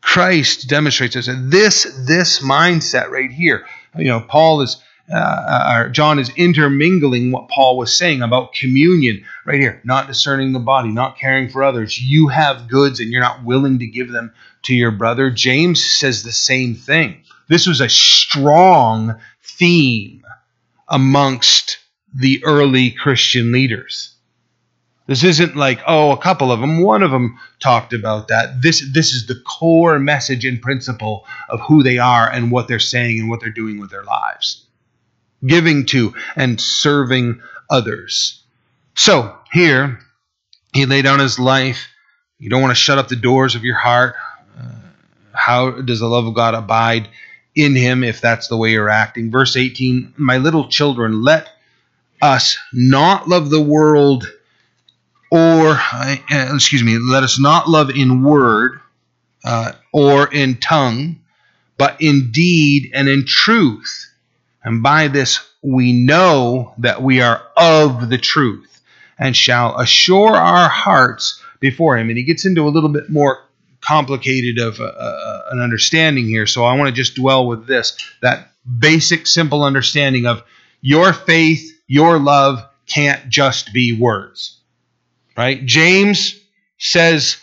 Christ demonstrates us. This, this mindset right here you know, Paul is, uh, uh, or John is intermingling what Paul was saying about communion right here, not discerning the body, not caring for others. You have goods and you're not willing to give them to your brother. James says the same thing. This was a strong theme amongst the early Christian leaders. This isn't like, oh, a couple of them, one of them talked about that. This this is the core message and principle of who they are and what they're saying and what they're doing with their lives. Giving to and serving others. So, here he laid down his life. You don't want to shut up the doors of your heart. Uh, how does the love of God abide in him if that's the way you're acting? Verse 18, my little children, let us not love the world or uh, excuse me, let us not love in word uh, or in tongue, but in deed and in truth. And by this we know that we are of the truth and shall assure our hearts before Him. And he gets into a little bit more complicated of uh, uh an understanding here. So I want to just dwell with this that basic, simple understanding of your faith, your love can't just be words right? James says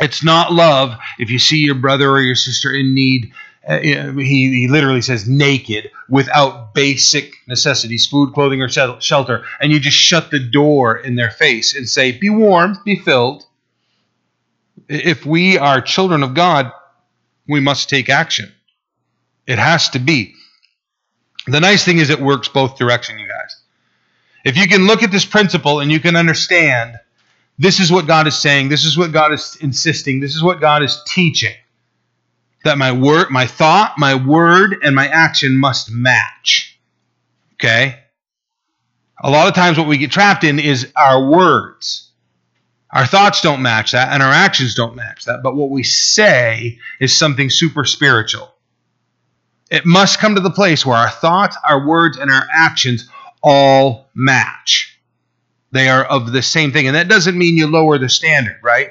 it's not love if you see your brother or your sister in need. Uh, he, he literally says naked without basic necessities, food, clothing, or shelter, and you just shut the door in their face and say, Be warm, be filled. If we are children of God, we must take action. It has to be. The nice thing is, it works both direction, you guys. If you can look at this principle and you can understand this is what God is saying, this is what God is insisting, this is what God is teaching. That my word, my thought, my word, and my action must match. Okay? A lot of times what we get trapped in is our words. Our thoughts don't match that, and our actions don't match that. But what we say is something super spiritual. It must come to the place where our thoughts, our words, and our actions all match. They are of the same thing. And that doesn't mean you lower the standard, right?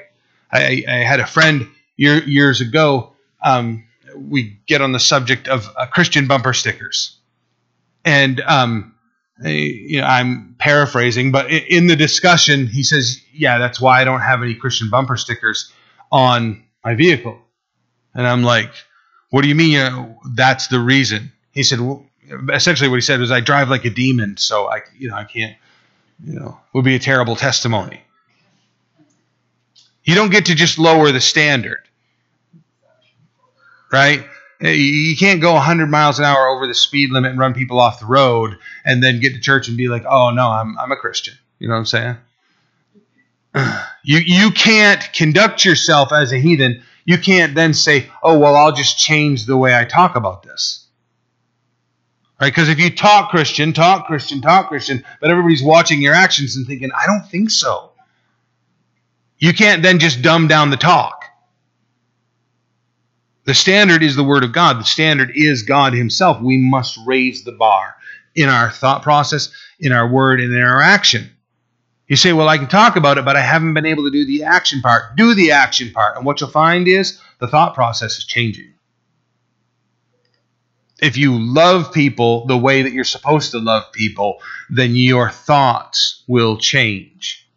I, I had a friend year, years ago. Um, we get on the subject of uh, Christian bumper stickers. And um, I, you know, I'm paraphrasing, but in the discussion, he says, Yeah, that's why I don't have any Christian bumper stickers on my vehicle. And I'm like, What do you mean? Uh, that's the reason. He said, well, essentially what he said was I drive like a demon, so I you know I can't you know would be a terrible testimony. You don't get to just lower the standard, right? You can't go 100 miles an hour over the speed limit and run people off the road, and then get to church and be like, "Oh no, I'm I'm a Christian." You know what I'm saying? You you can't conduct yourself as a heathen. You can't then say, "Oh well, I'll just change the way I talk about this." Right? Because if you talk Christian, talk Christian, talk Christian, but everybody's watching your actions and thinking, I don't think so. You can't then just dumb down the talk. The standard is the Word of God. The standard is God Himself. We must raise the bar in our thought process, in our word, and in our action. You say, Well, I can talk about it, but I haven't been able to do the action part. Do the action part. And what you'll find is the thought process is changing if you love people the way that you're supposed to love people, then your thoughts will change.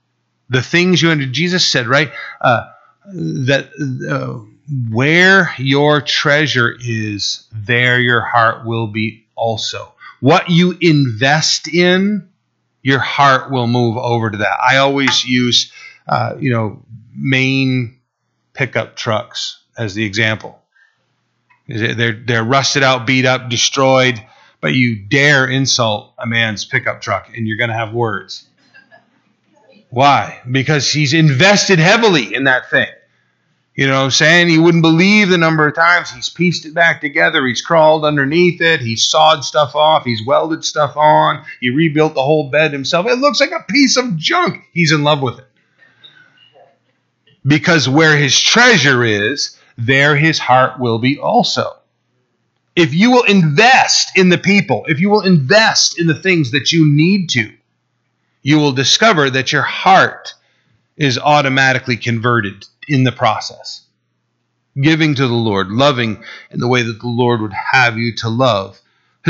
The things you under Jesus said, right? Uh, that uh, where your treasure is, there your heart will be also. What you invest in, your heart will move over to that. I always use uh, you know, main pickup trucks as the example. They're, they're rusted out, beat up, destroyed, but you dare insult a man's pickup truck and you're going to have words. Why? Because he's invested heavily in that thing. You know what I'm saying? You wouldn't believe the number of times he's pieced it back together. He's crawled underneath it. He's sawed stuff off. He's welded stuff on. He rebuilt the whole bed himself. It looks like a piece of junk. He's in love with it. Because where his treasure is, there his heart will be also. If you will invest in the people, if you will invest in the things that you need to, you will discover that your heart is automatically converted in the process. Giving to the Lord, loving in the way that the Lord would have you to love.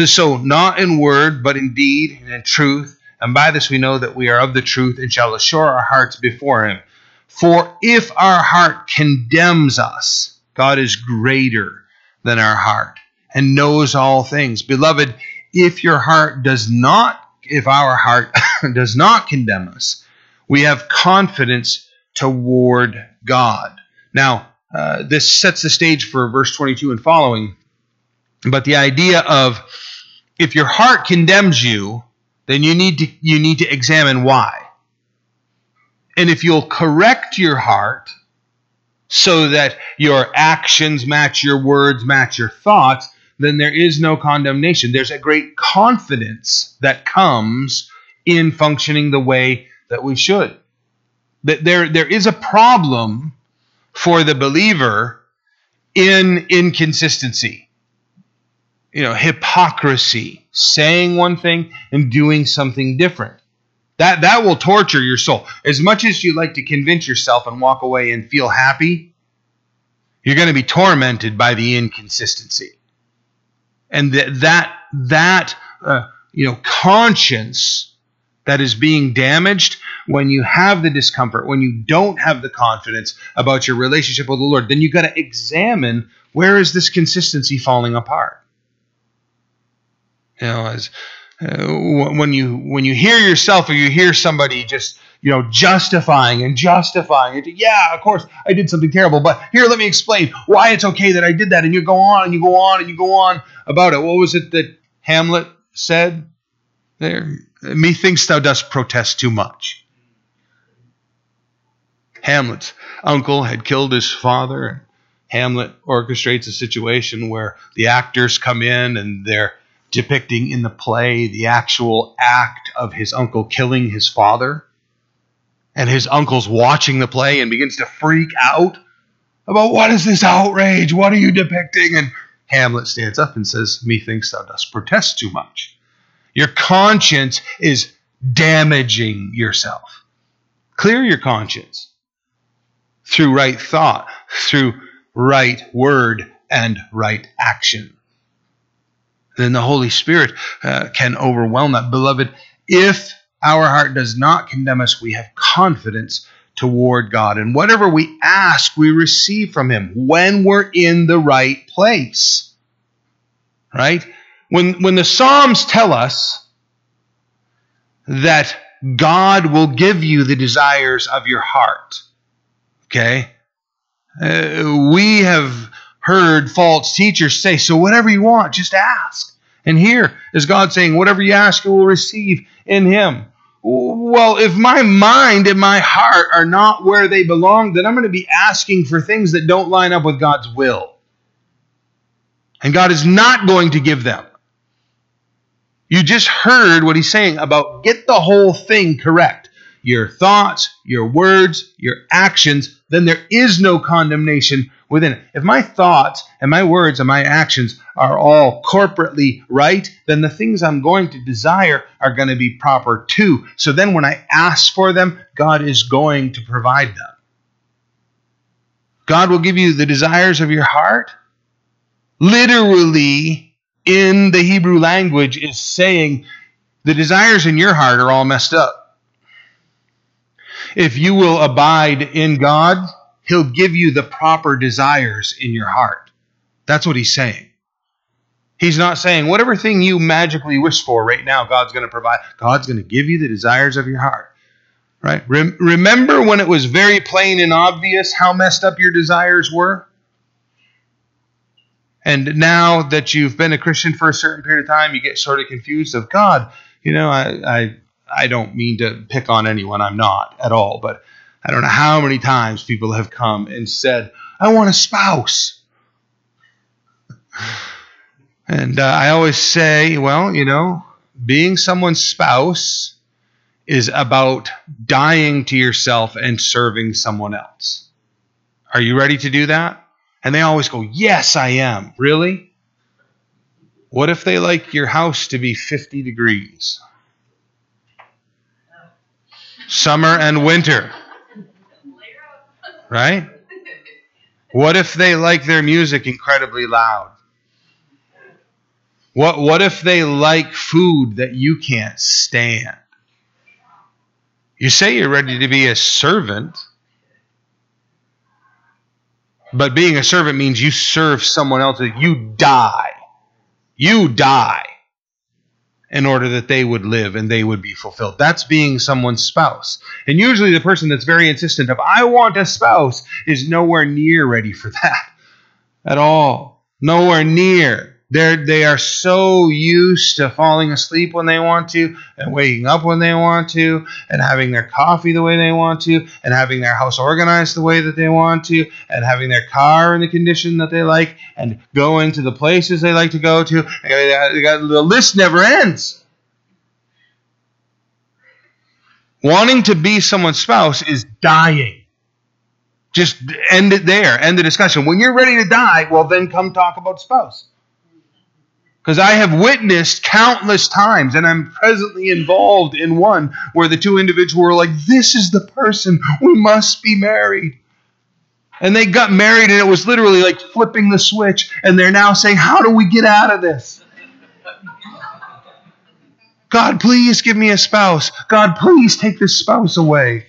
So, not in word, but in deed and in truth. And by this we know that we are of the truth and shall assure our hearts before Him. For if our heart condemns us, God is greater than our heart and knows all things. Beloved, if your heart does not, if our heart does not condemn us, we have confidence toward God. Now, uh, this sets the stage for verse 22 and following. But the idea of if your heart condemns you, then you need to you need to examine why. And if you'll correct your heart so that your actions match your words, match your thoughts, then there is no condemnation. There's a great confidence that comes in functioning the way that we should. That there, there is a problem for the believer in inconsistency. You know, hypocrisy, saying one thing and doing something different. That that will torture your soul. As much as you like to convince yourself and walk away and feel happy, you're going to be tormented by the inconsistency. And that that that uh, you know conscience that is being damaged when you have the discomfort, when you don't have the confidence about your relationship with the Lord, then you got to examine where is this consistency falling apart. You know, as uh, when you when you hear yourself or you hear somebody just you know justifying and justifying it, yeah, of course I did something terrible, but here let me explain why it's okay that I did that, and you go on and you go on and you go on about it. What was it that Hamlet said? There, methinks thou dost protest too much. Hamlet's uncle had killed his father. Hamlet orchestrates a situation where the actors come in and they're depicting in the play the actual act of his uncle killing his father. And his uncle's watching the play and begins to freak out about what is this outrage? What are you depicting? And Hamlet stands up and says, Methinks thou dost protest too much. Your conscience is damaging yourself. Clear your conscience through right thought, through right word, and right action. Then the Holy Spirit uh, can overwhelm that. Beloved, if our heart does not condemn us, we have confidence toward God. And whatever we ask, we receive from Him when we're in the right place. Right? When, when the Psalms tell us that God will give you the desires of your heart, Okay? Uh, we have heard false teachers say, so whatever you want, just ask. And here is God saying, whatever you ask, you will receive in Him. Well, if my mind and my heart are not where they belong, then I'm going to be asking for things that don't line up with God's will. And God is not going to give them. You just heard what He's saying about get the whole thing correct your thoughts, your words, your actions, then there is no condemnation within. If my thoughts and my words and my actions are all corporately right, then the things I'm going to desire are going to be proper too. So then when I ask for them, God is going to provide them. God will give you the desires of your heart. Literally, in the Hebrew language, is saying the desires in your heart are all messed up. If you will abide in God, He'll give you the proper desires in your heart. That's what He's saying. He's not saying whatever thing you magically wish for right now, God's going to provide. God's going to give you the desires of your heart. Right? Rem- remember when it was very plain and obvious how messed up your desires were? And now that you've been a Christian for a certain period of time, you get sort of confused of God, you know, I, I I don't mean to pick on anyone, I'm not at all, but I don't know how many times people have come and said, I want a spouse. And uh, I always say, well, you know, being someone's spouse is about dying to yourself and serving someone else. Are you ready to do that? And they always go, Yes, I am. Really? What if they like your house to be 50 degrees? Summer and winter. Right? What if they like their music incredibly loud? What, what if they like food that you can't stand? You say you're ready to be a servant, but being a servant means you serve someone else. You die. You die in order that they would live and they would be fulfilled. That's being someone's spouse. And usually the person that's very insistent of, I want a spouse, is nowhere near ready for that at all. Nowhere near. They're, they are so used to falling asleep when they want to, and waking up when they want to, and having their coffee the way they want to, and having their house organized the way that they want to, and having their car in the condition that they like, and going to the places they like to go to. The list never ends. Wanting to be someone's spouse is dying. Just end it there, end the discussion. When you're ready to die, well, then come talk about spouse. Because I have witnessed countless times, and I'm presently involved in one where the two individuals were like, This is the person, we must be married. And they got married, and it was literally like flipping the switch, and they're now saying, How do we get out of this? God, please give me a spouse. God, please take this spouse away.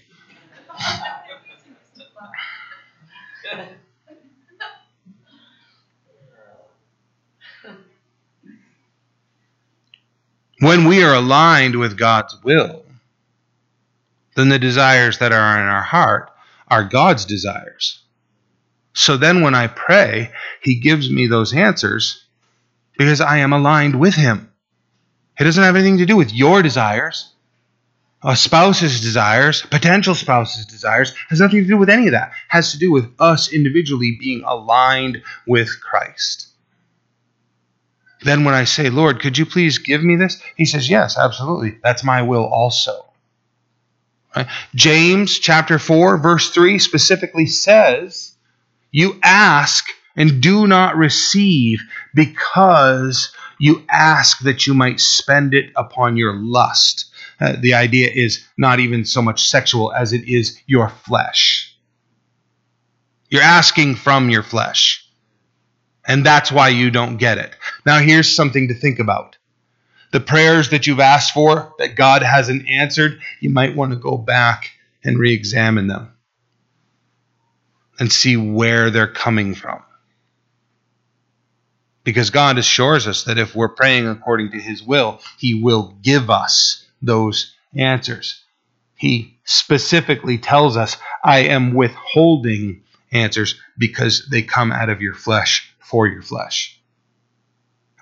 When we are aligned with God's will, then the desires that are in our heart are God's desires. So then when I pray, He gives me those answers because I am aligned with Him. It doesn't have anything to do with your desires, a spouse's desires, potential spouse's desires, has nothing to do with any of that. It has to do with us individually being aligned with Christ. Then when I say, Lord, could you please give me this? He says, Yes, absolutely. That's my will also. Right? James chapter 4, verse 3 specifically says, You ask and do not receive because you ask that you might spend it upon your lust. Uh, the idea is not even so much sexual as it is your flesh. You're asking from your flesh. And that's why you don't get it. Now, here's something to think about. The prayers that you've asked for that God hasn't answered, you might want to go back and re examine them and see where they're coming from. Because God assures us that if we're praying according to His will, He will give us those answers. He specifically tells us, I am withholding answers because they come out of your flesh for your flesh.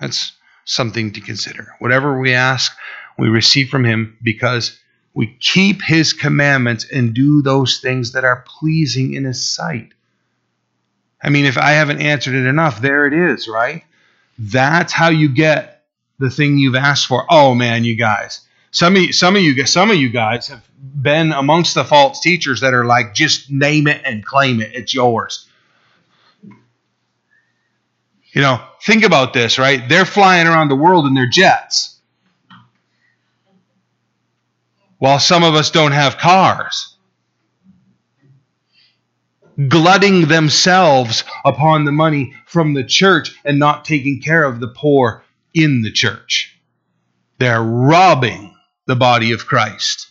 That's something to consider. Whatever we ask, we receive from Him because we keep His commandments and do those things that are pleasing in His sight. I mean, if I haven't answered it enough, there it is, right? That's how you get the thing you've asked for. Oh man, you guys. Some of you, some of you some of you guys have been amongst the false teachers that are like just name it and claim it. It's yours. You know, think about this, right? They're flying around the world in their jets. While some of us don't have cars. Glutting themselves upon the money from the church and not taking care of the poor in the church. They're robbing the body of Christ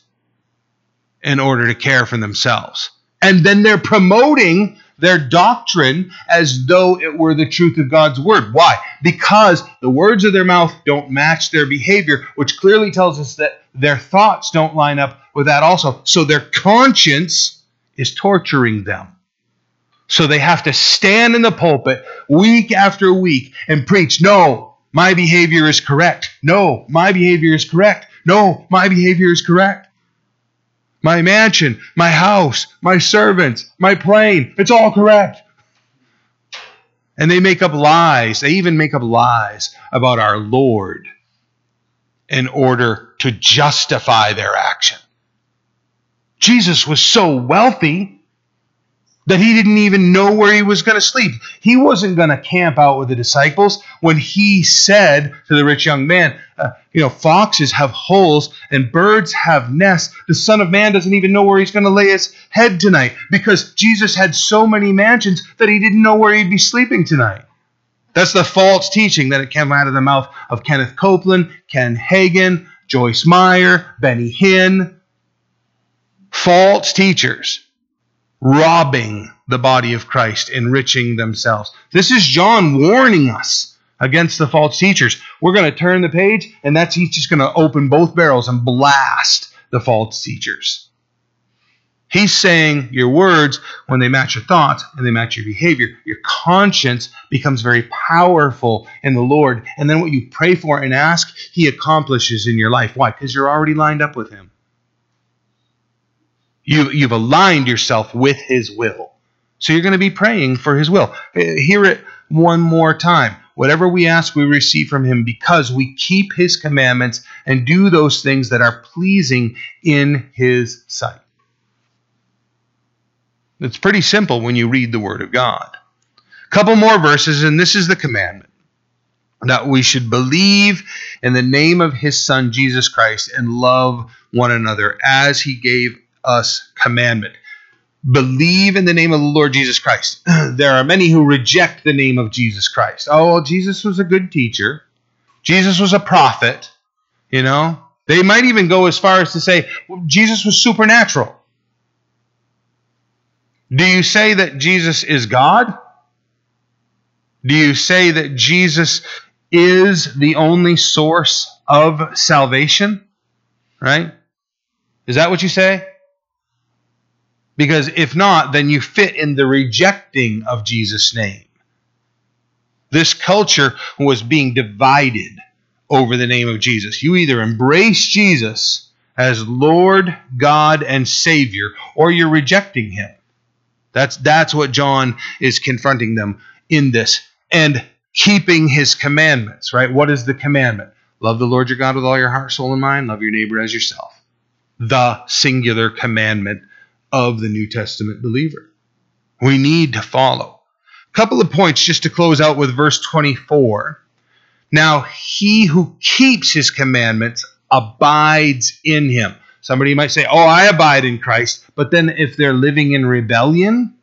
in order to care for themselves. And then they're promoting their doctrine as though it were the truth of God's word. Why? Because the words of their mouth don't match their behavior, which clearly tells us that their thoughts don't line up with that also. So their conscience is torturing them. So they have to stand in the pulpit week after week and preach, no, my behavior is correct. No, my behavior is correct. No, my behavior is correct. My mansion, my house, my servants, my plane, it's all correct. And they make up lies. They even make up lies about our Lord in order to justify their action. Jesus was so wealthy that he didn't even know where he was going to sleep. He wasn't going to camp out with the disciples when he said to the rich young man, uh, You know, foxes have holes and birds have nests. The Son of Man doesn't even know where he's going to lay his head tonight because Jesus had so many mansions that he didn't know where he'd be sleeping tonight. That's the false teaching that it came out of the mouth of Kenneth Copeland, Ken Hagin, Joyce Meyer, Benny Hinn. False teachers robbing the body of Christ, enriching themselves. This is John warning us against the false teachers. We're going to turn the page, and that's he's just going to open both barrels and blast the false teachers. He's saying your words, when they match your thoughts and they match your behavior, your conscience becomes very powerful in the Lord. And then what you pray for and ask, He accomplishes in your life. Why? Because you're already lined up with Him. You, you've aligned yourself with His will. So you're going to be praying for His will. Uh, hear it one more time. Whatever we ask, we receive from Him because we keep His commandments and do those things that are pleasing in His sight. It's pretty simple when you read the Word of God. Couple more verses, and this is the commandment that we should believe in the name of His Son, Jesus Christ, and love one another as He gave us commandment. Believe in the name of the Lord Jesus Christ. there are many who reject the name of Jesus Christ. Oh, well, Jesus was a good teacher. Jesus was a prophet. You know, they might even go as far as to say well, Jesus was supernatural. Do you say that Jesus is God? Do you say that Jesus is the only source of salvation? Right? Is that what you say? Because if not, then you fit in the rejecting of Jesus' name. This culture was being divided over the name of Jesus. You either embrace Jesus as Lord, God, and Savior, or you're rejecting him. That's, that's what John is confronting them in this. And keeping his commandments, right? What is the commandment? Love the Lord your God with all your heart, soul, and mind. Love your neighbor as yourself. The singular commandment of the New Testament believer. We need to follow. A couple of points just to close out with verse 24. Now, he who keeps his commandments abides in him. Somebody might say, Oh, I abide in Christ. But then if they're living in rebellion,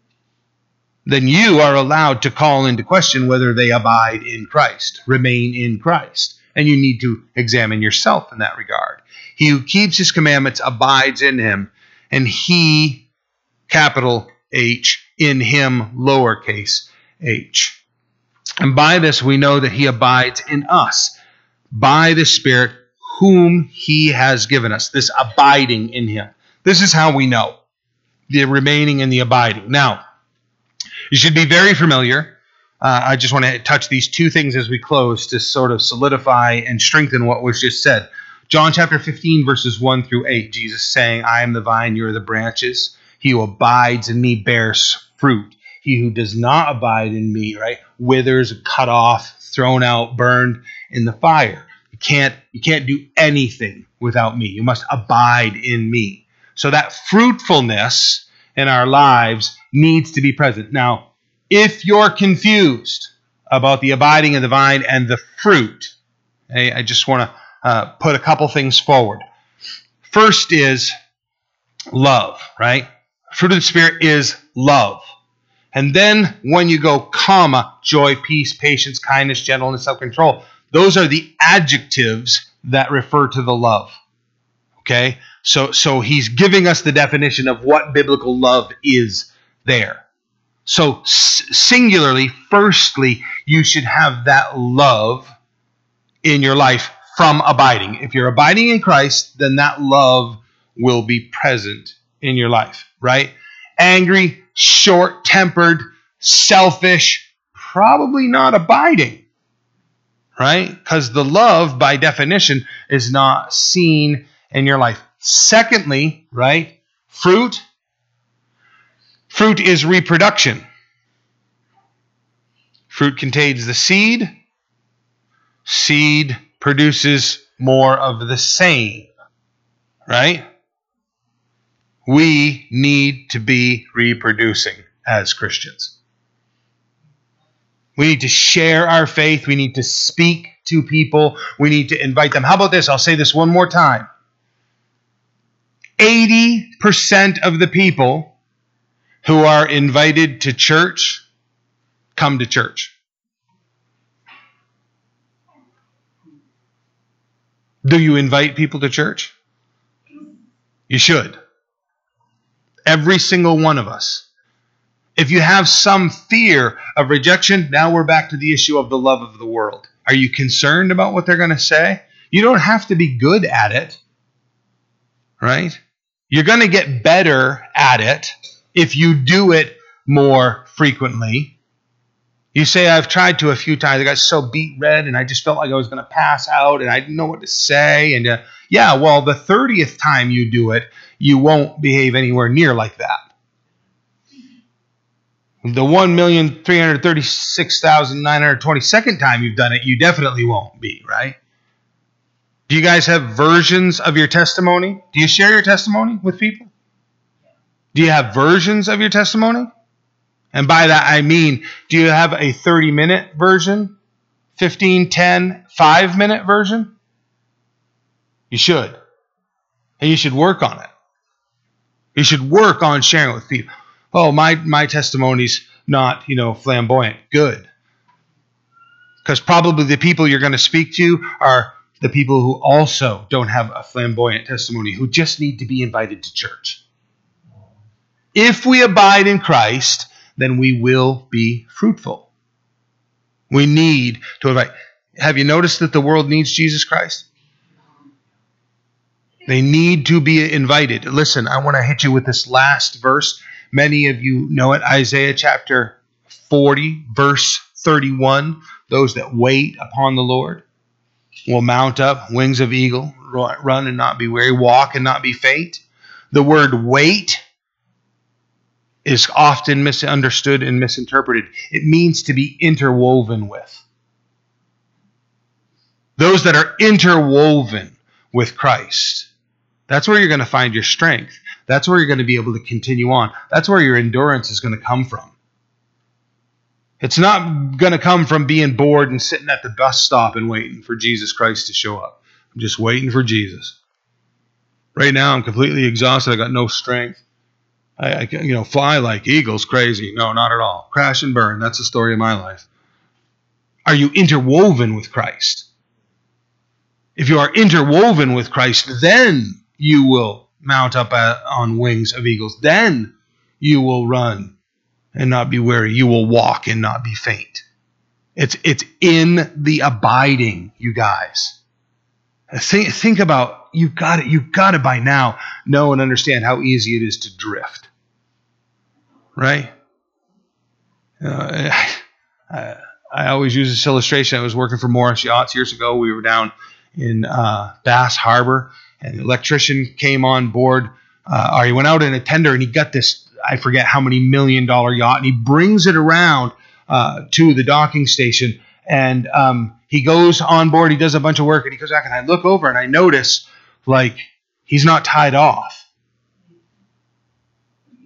then you are allowed to call into question whether they abide in Christ, remain in Christ. And you need to examine yourself in that regard. He who keeps his commandments abides in him, and he, capital H, in him, lowercase h. And by this we know that he abides in us by the Spirit whom he has given us, this abiding in him. This is how we know the remaining and the abiding. Now, you should be very familiar. Uh, I just want to touch these two things as we close to sort of solidify and strengthen what was just said. John chapter 15, verses 1 through 8, Jesus saying, I am the vine, you are the branches. He who abides in me bears fruit. He who does not abide in me, right, withers, cut off, thrown out, burned in the fire. You can't you can't do anything without me. You must abide in me. So that fruitfulness in our lives needs to be present. Now, if you're confused about the abiding of the vine and the fruit, okay, I just want to uh, put a couple things forward. First is love, right? Fruit of the Spirit is love. And then when you go, comma, joy, peace, patience, kindness, gentleness, self control, those are the adjectives that refer to the love. Okay? So, so he's giving us the definition of what biblical love is there. So, singularly, firstly, you should have that love in your life from abiding. If you're abiding in Christ, then that love will be present in your life, right? Angry, short tempered, selfish, probably not abiding, right? Because the love, by definition, is not seen in your life. Secondly, right? Fruit. Fruit is reproduction. Fruit contains the seed. Seed produces more of the same, right? We need to be reproducing as Christians. We need to share our faith. We need to speak to people. We need to invite them. How about this? I'll say this one more time. 80% of the people who are invited to church come to church. Do you invite people to church? You should. Every single one of us. If you have some fear of rejection, now we're back to the issue of the love of the world. Are you concerned about what they're going to say? You don't have to be good at it, right? You're going to get better at it if you do it more frequently. You say, I've tried to a few times. I got so beet red and I just felt like I was going to pass out and I didn't know what to say. And uh, yeah, well, the 30th time you do it, you won't behave anywhere near like that. The 1,336,922nd time you've done it, you definitely won't be, right? Do you guys have versions of your testimony? Do you share your testimony with people? Do you have versions of your testimony? And by that I mean, do you have a 30 minute version? 15, 10, 5 minute version? You should. And you should work on it. You should work on sharing it with people. Oh, my my testimony's not, you know, flamboyant. Good. Because probably the people you're going to speak to are the people who also don't have a flamboyant testimony, who just need to be invited to church. If we abide in Christ, then we will be fruitful. We need to invite. Have you noticed that the world needs Jesus Christ? They need to be invited. Listen, I want to hit you with this last verse. Many of you know it Isaiah chapter 40, verse 31. Those that wait upon the Lord will mount up wings of eagle, run and not be weary, walk and not be faint. The word wait is often misunderstood and misinterpreted. It means to be interwoven with. Those that are interwoven with Christ that's where you're going to find your strength. That's where you're going to be able to continue on. That's where your endurance is going to come from. It's not going to come from being bored and sitting at the bus stop and waiting for Jesus Christ to show up. I'm just waiting for Jesus. Right now, I'm completely exhausted. I got no strength. I, I you know, fly like eagles, crazy. No, not at all. Crash and burn. That's the story of my life. Are you interwoven with Christ? If you are interwoven with Christ, then you will mount up on wings of eagles. Then you will run and not be weary. You will walk and not be faint. It's it's in the abiding, you guys. Think think about you've got it. You've got it by now. Know and understand how easy it is to drift. Right? Uh, I, I always use this illustration. I was working for Morris Yachts years ago. We were down in uh, Bass Harbor, and the electrician came on board, uh, or he went out in a tender and he got this, I forget how many million dollar yacht, and he brings it around uh, to the docking station. And um, he goes on board, he does a bunch of work, and he goes back, and I look over and I notice, like, he's not tied off.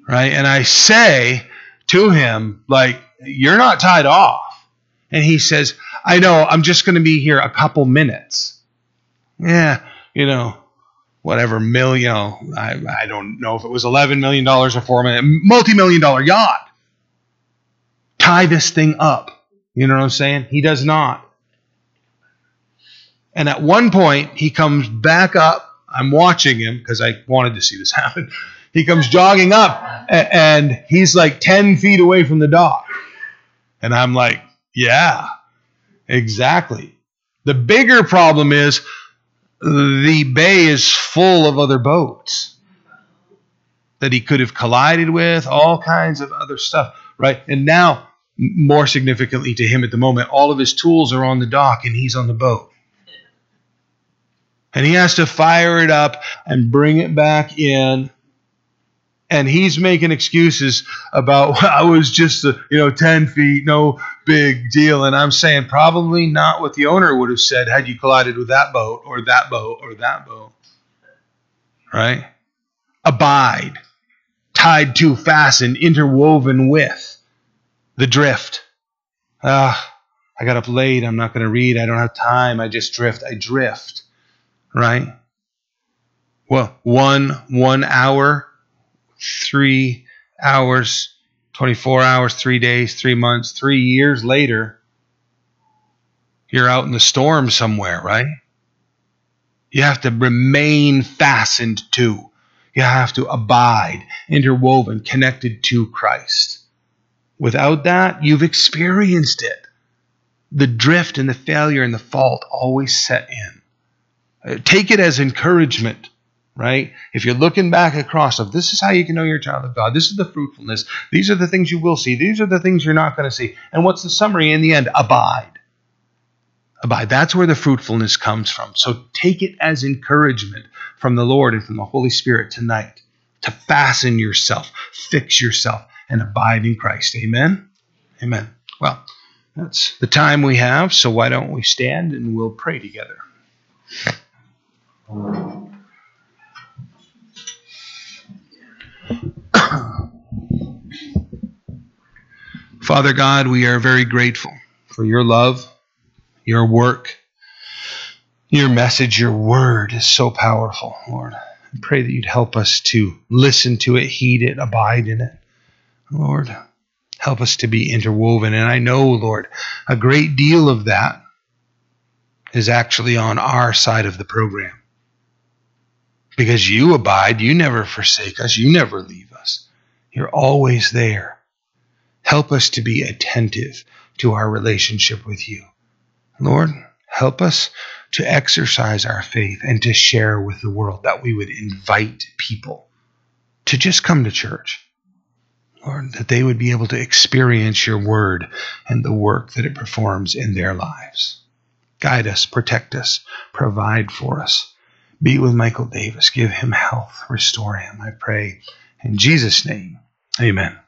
Right? And I say to him, like, you're not tied off. And he says, I know, I'm just going to be here a couple minutes. Yeah, you know, whatever million, you know, I, I don't know if it was $11 million or 4 million, multi-million dollar yacht. Tie this thing up. You know what I'm saying? He does not. And at one point, he comes back up. I'm watching him because I wanted to see this happen. He comes jogging up, and he's like 10 feet away from the dock. And I'm like, yeah, exactly. The bigger problem is the bay is full of other boats that he could have collided with, all kinds of other stuff, right? And now, more significantly to him at the moment, all of his tools are on the dock and he's on the boat. And he has to fire it up and bring it back in. And he's making excuses about I was just you know 10 feet, no big deal. And I'm saying probably not what the owner would have said had you collided with that boat or that boat or that boat. Right? Abide tied to, fastened, interwoven with the drift. Ah, I got up late. I'm not going to read. I don't have time. I just drift. I drift. Right? Well, one one hour, three hours, 24 hours, three days, three months, three years later, you're out in the storm somewhere, right? You have to remain fastened to. You have to abide, interwoven, connected to Christ. Without that, you've experienced it. The drift and the failure and the fault always set in. Uh, take it as encouragement, right? If you're looking back across of this is how you can know you're a child of God. This is the fruitfulness. These are the things you will see. These are the things you're not going to see. And what's the summary in the end? Abide. Abide. That's where the fruitfulness comes from. So take it as encouragement from the Lord and from the Holy Spirit tonight to fasten yourself, fix yourself, and abide in Christ. Amen. Amen. Well, that's the time we have, so why don't we stand and we'll pray together. Father God, we are very grateful for your love, your work, your message, your word is so powerful, Lord. I pray that you'd help us to listen to it, heed it, abide in it. Lord, help us to be interwoven. And I know, Lord, a great deal of that is actually on our side of the program. Because you abide, you never forsake us, you never leave us. You're always there. Help us to be attentive to our relationship with you. Lord, help us to exercise our faith and to share with the world, that we would invite people to just come to church. Lord, that they would be able to experience your word and the work that it performs in their lives. Guide us, protect us, provide for us. Be with Michael Davis. Give him health. Restore him, I pray. In Jesus' name, amen.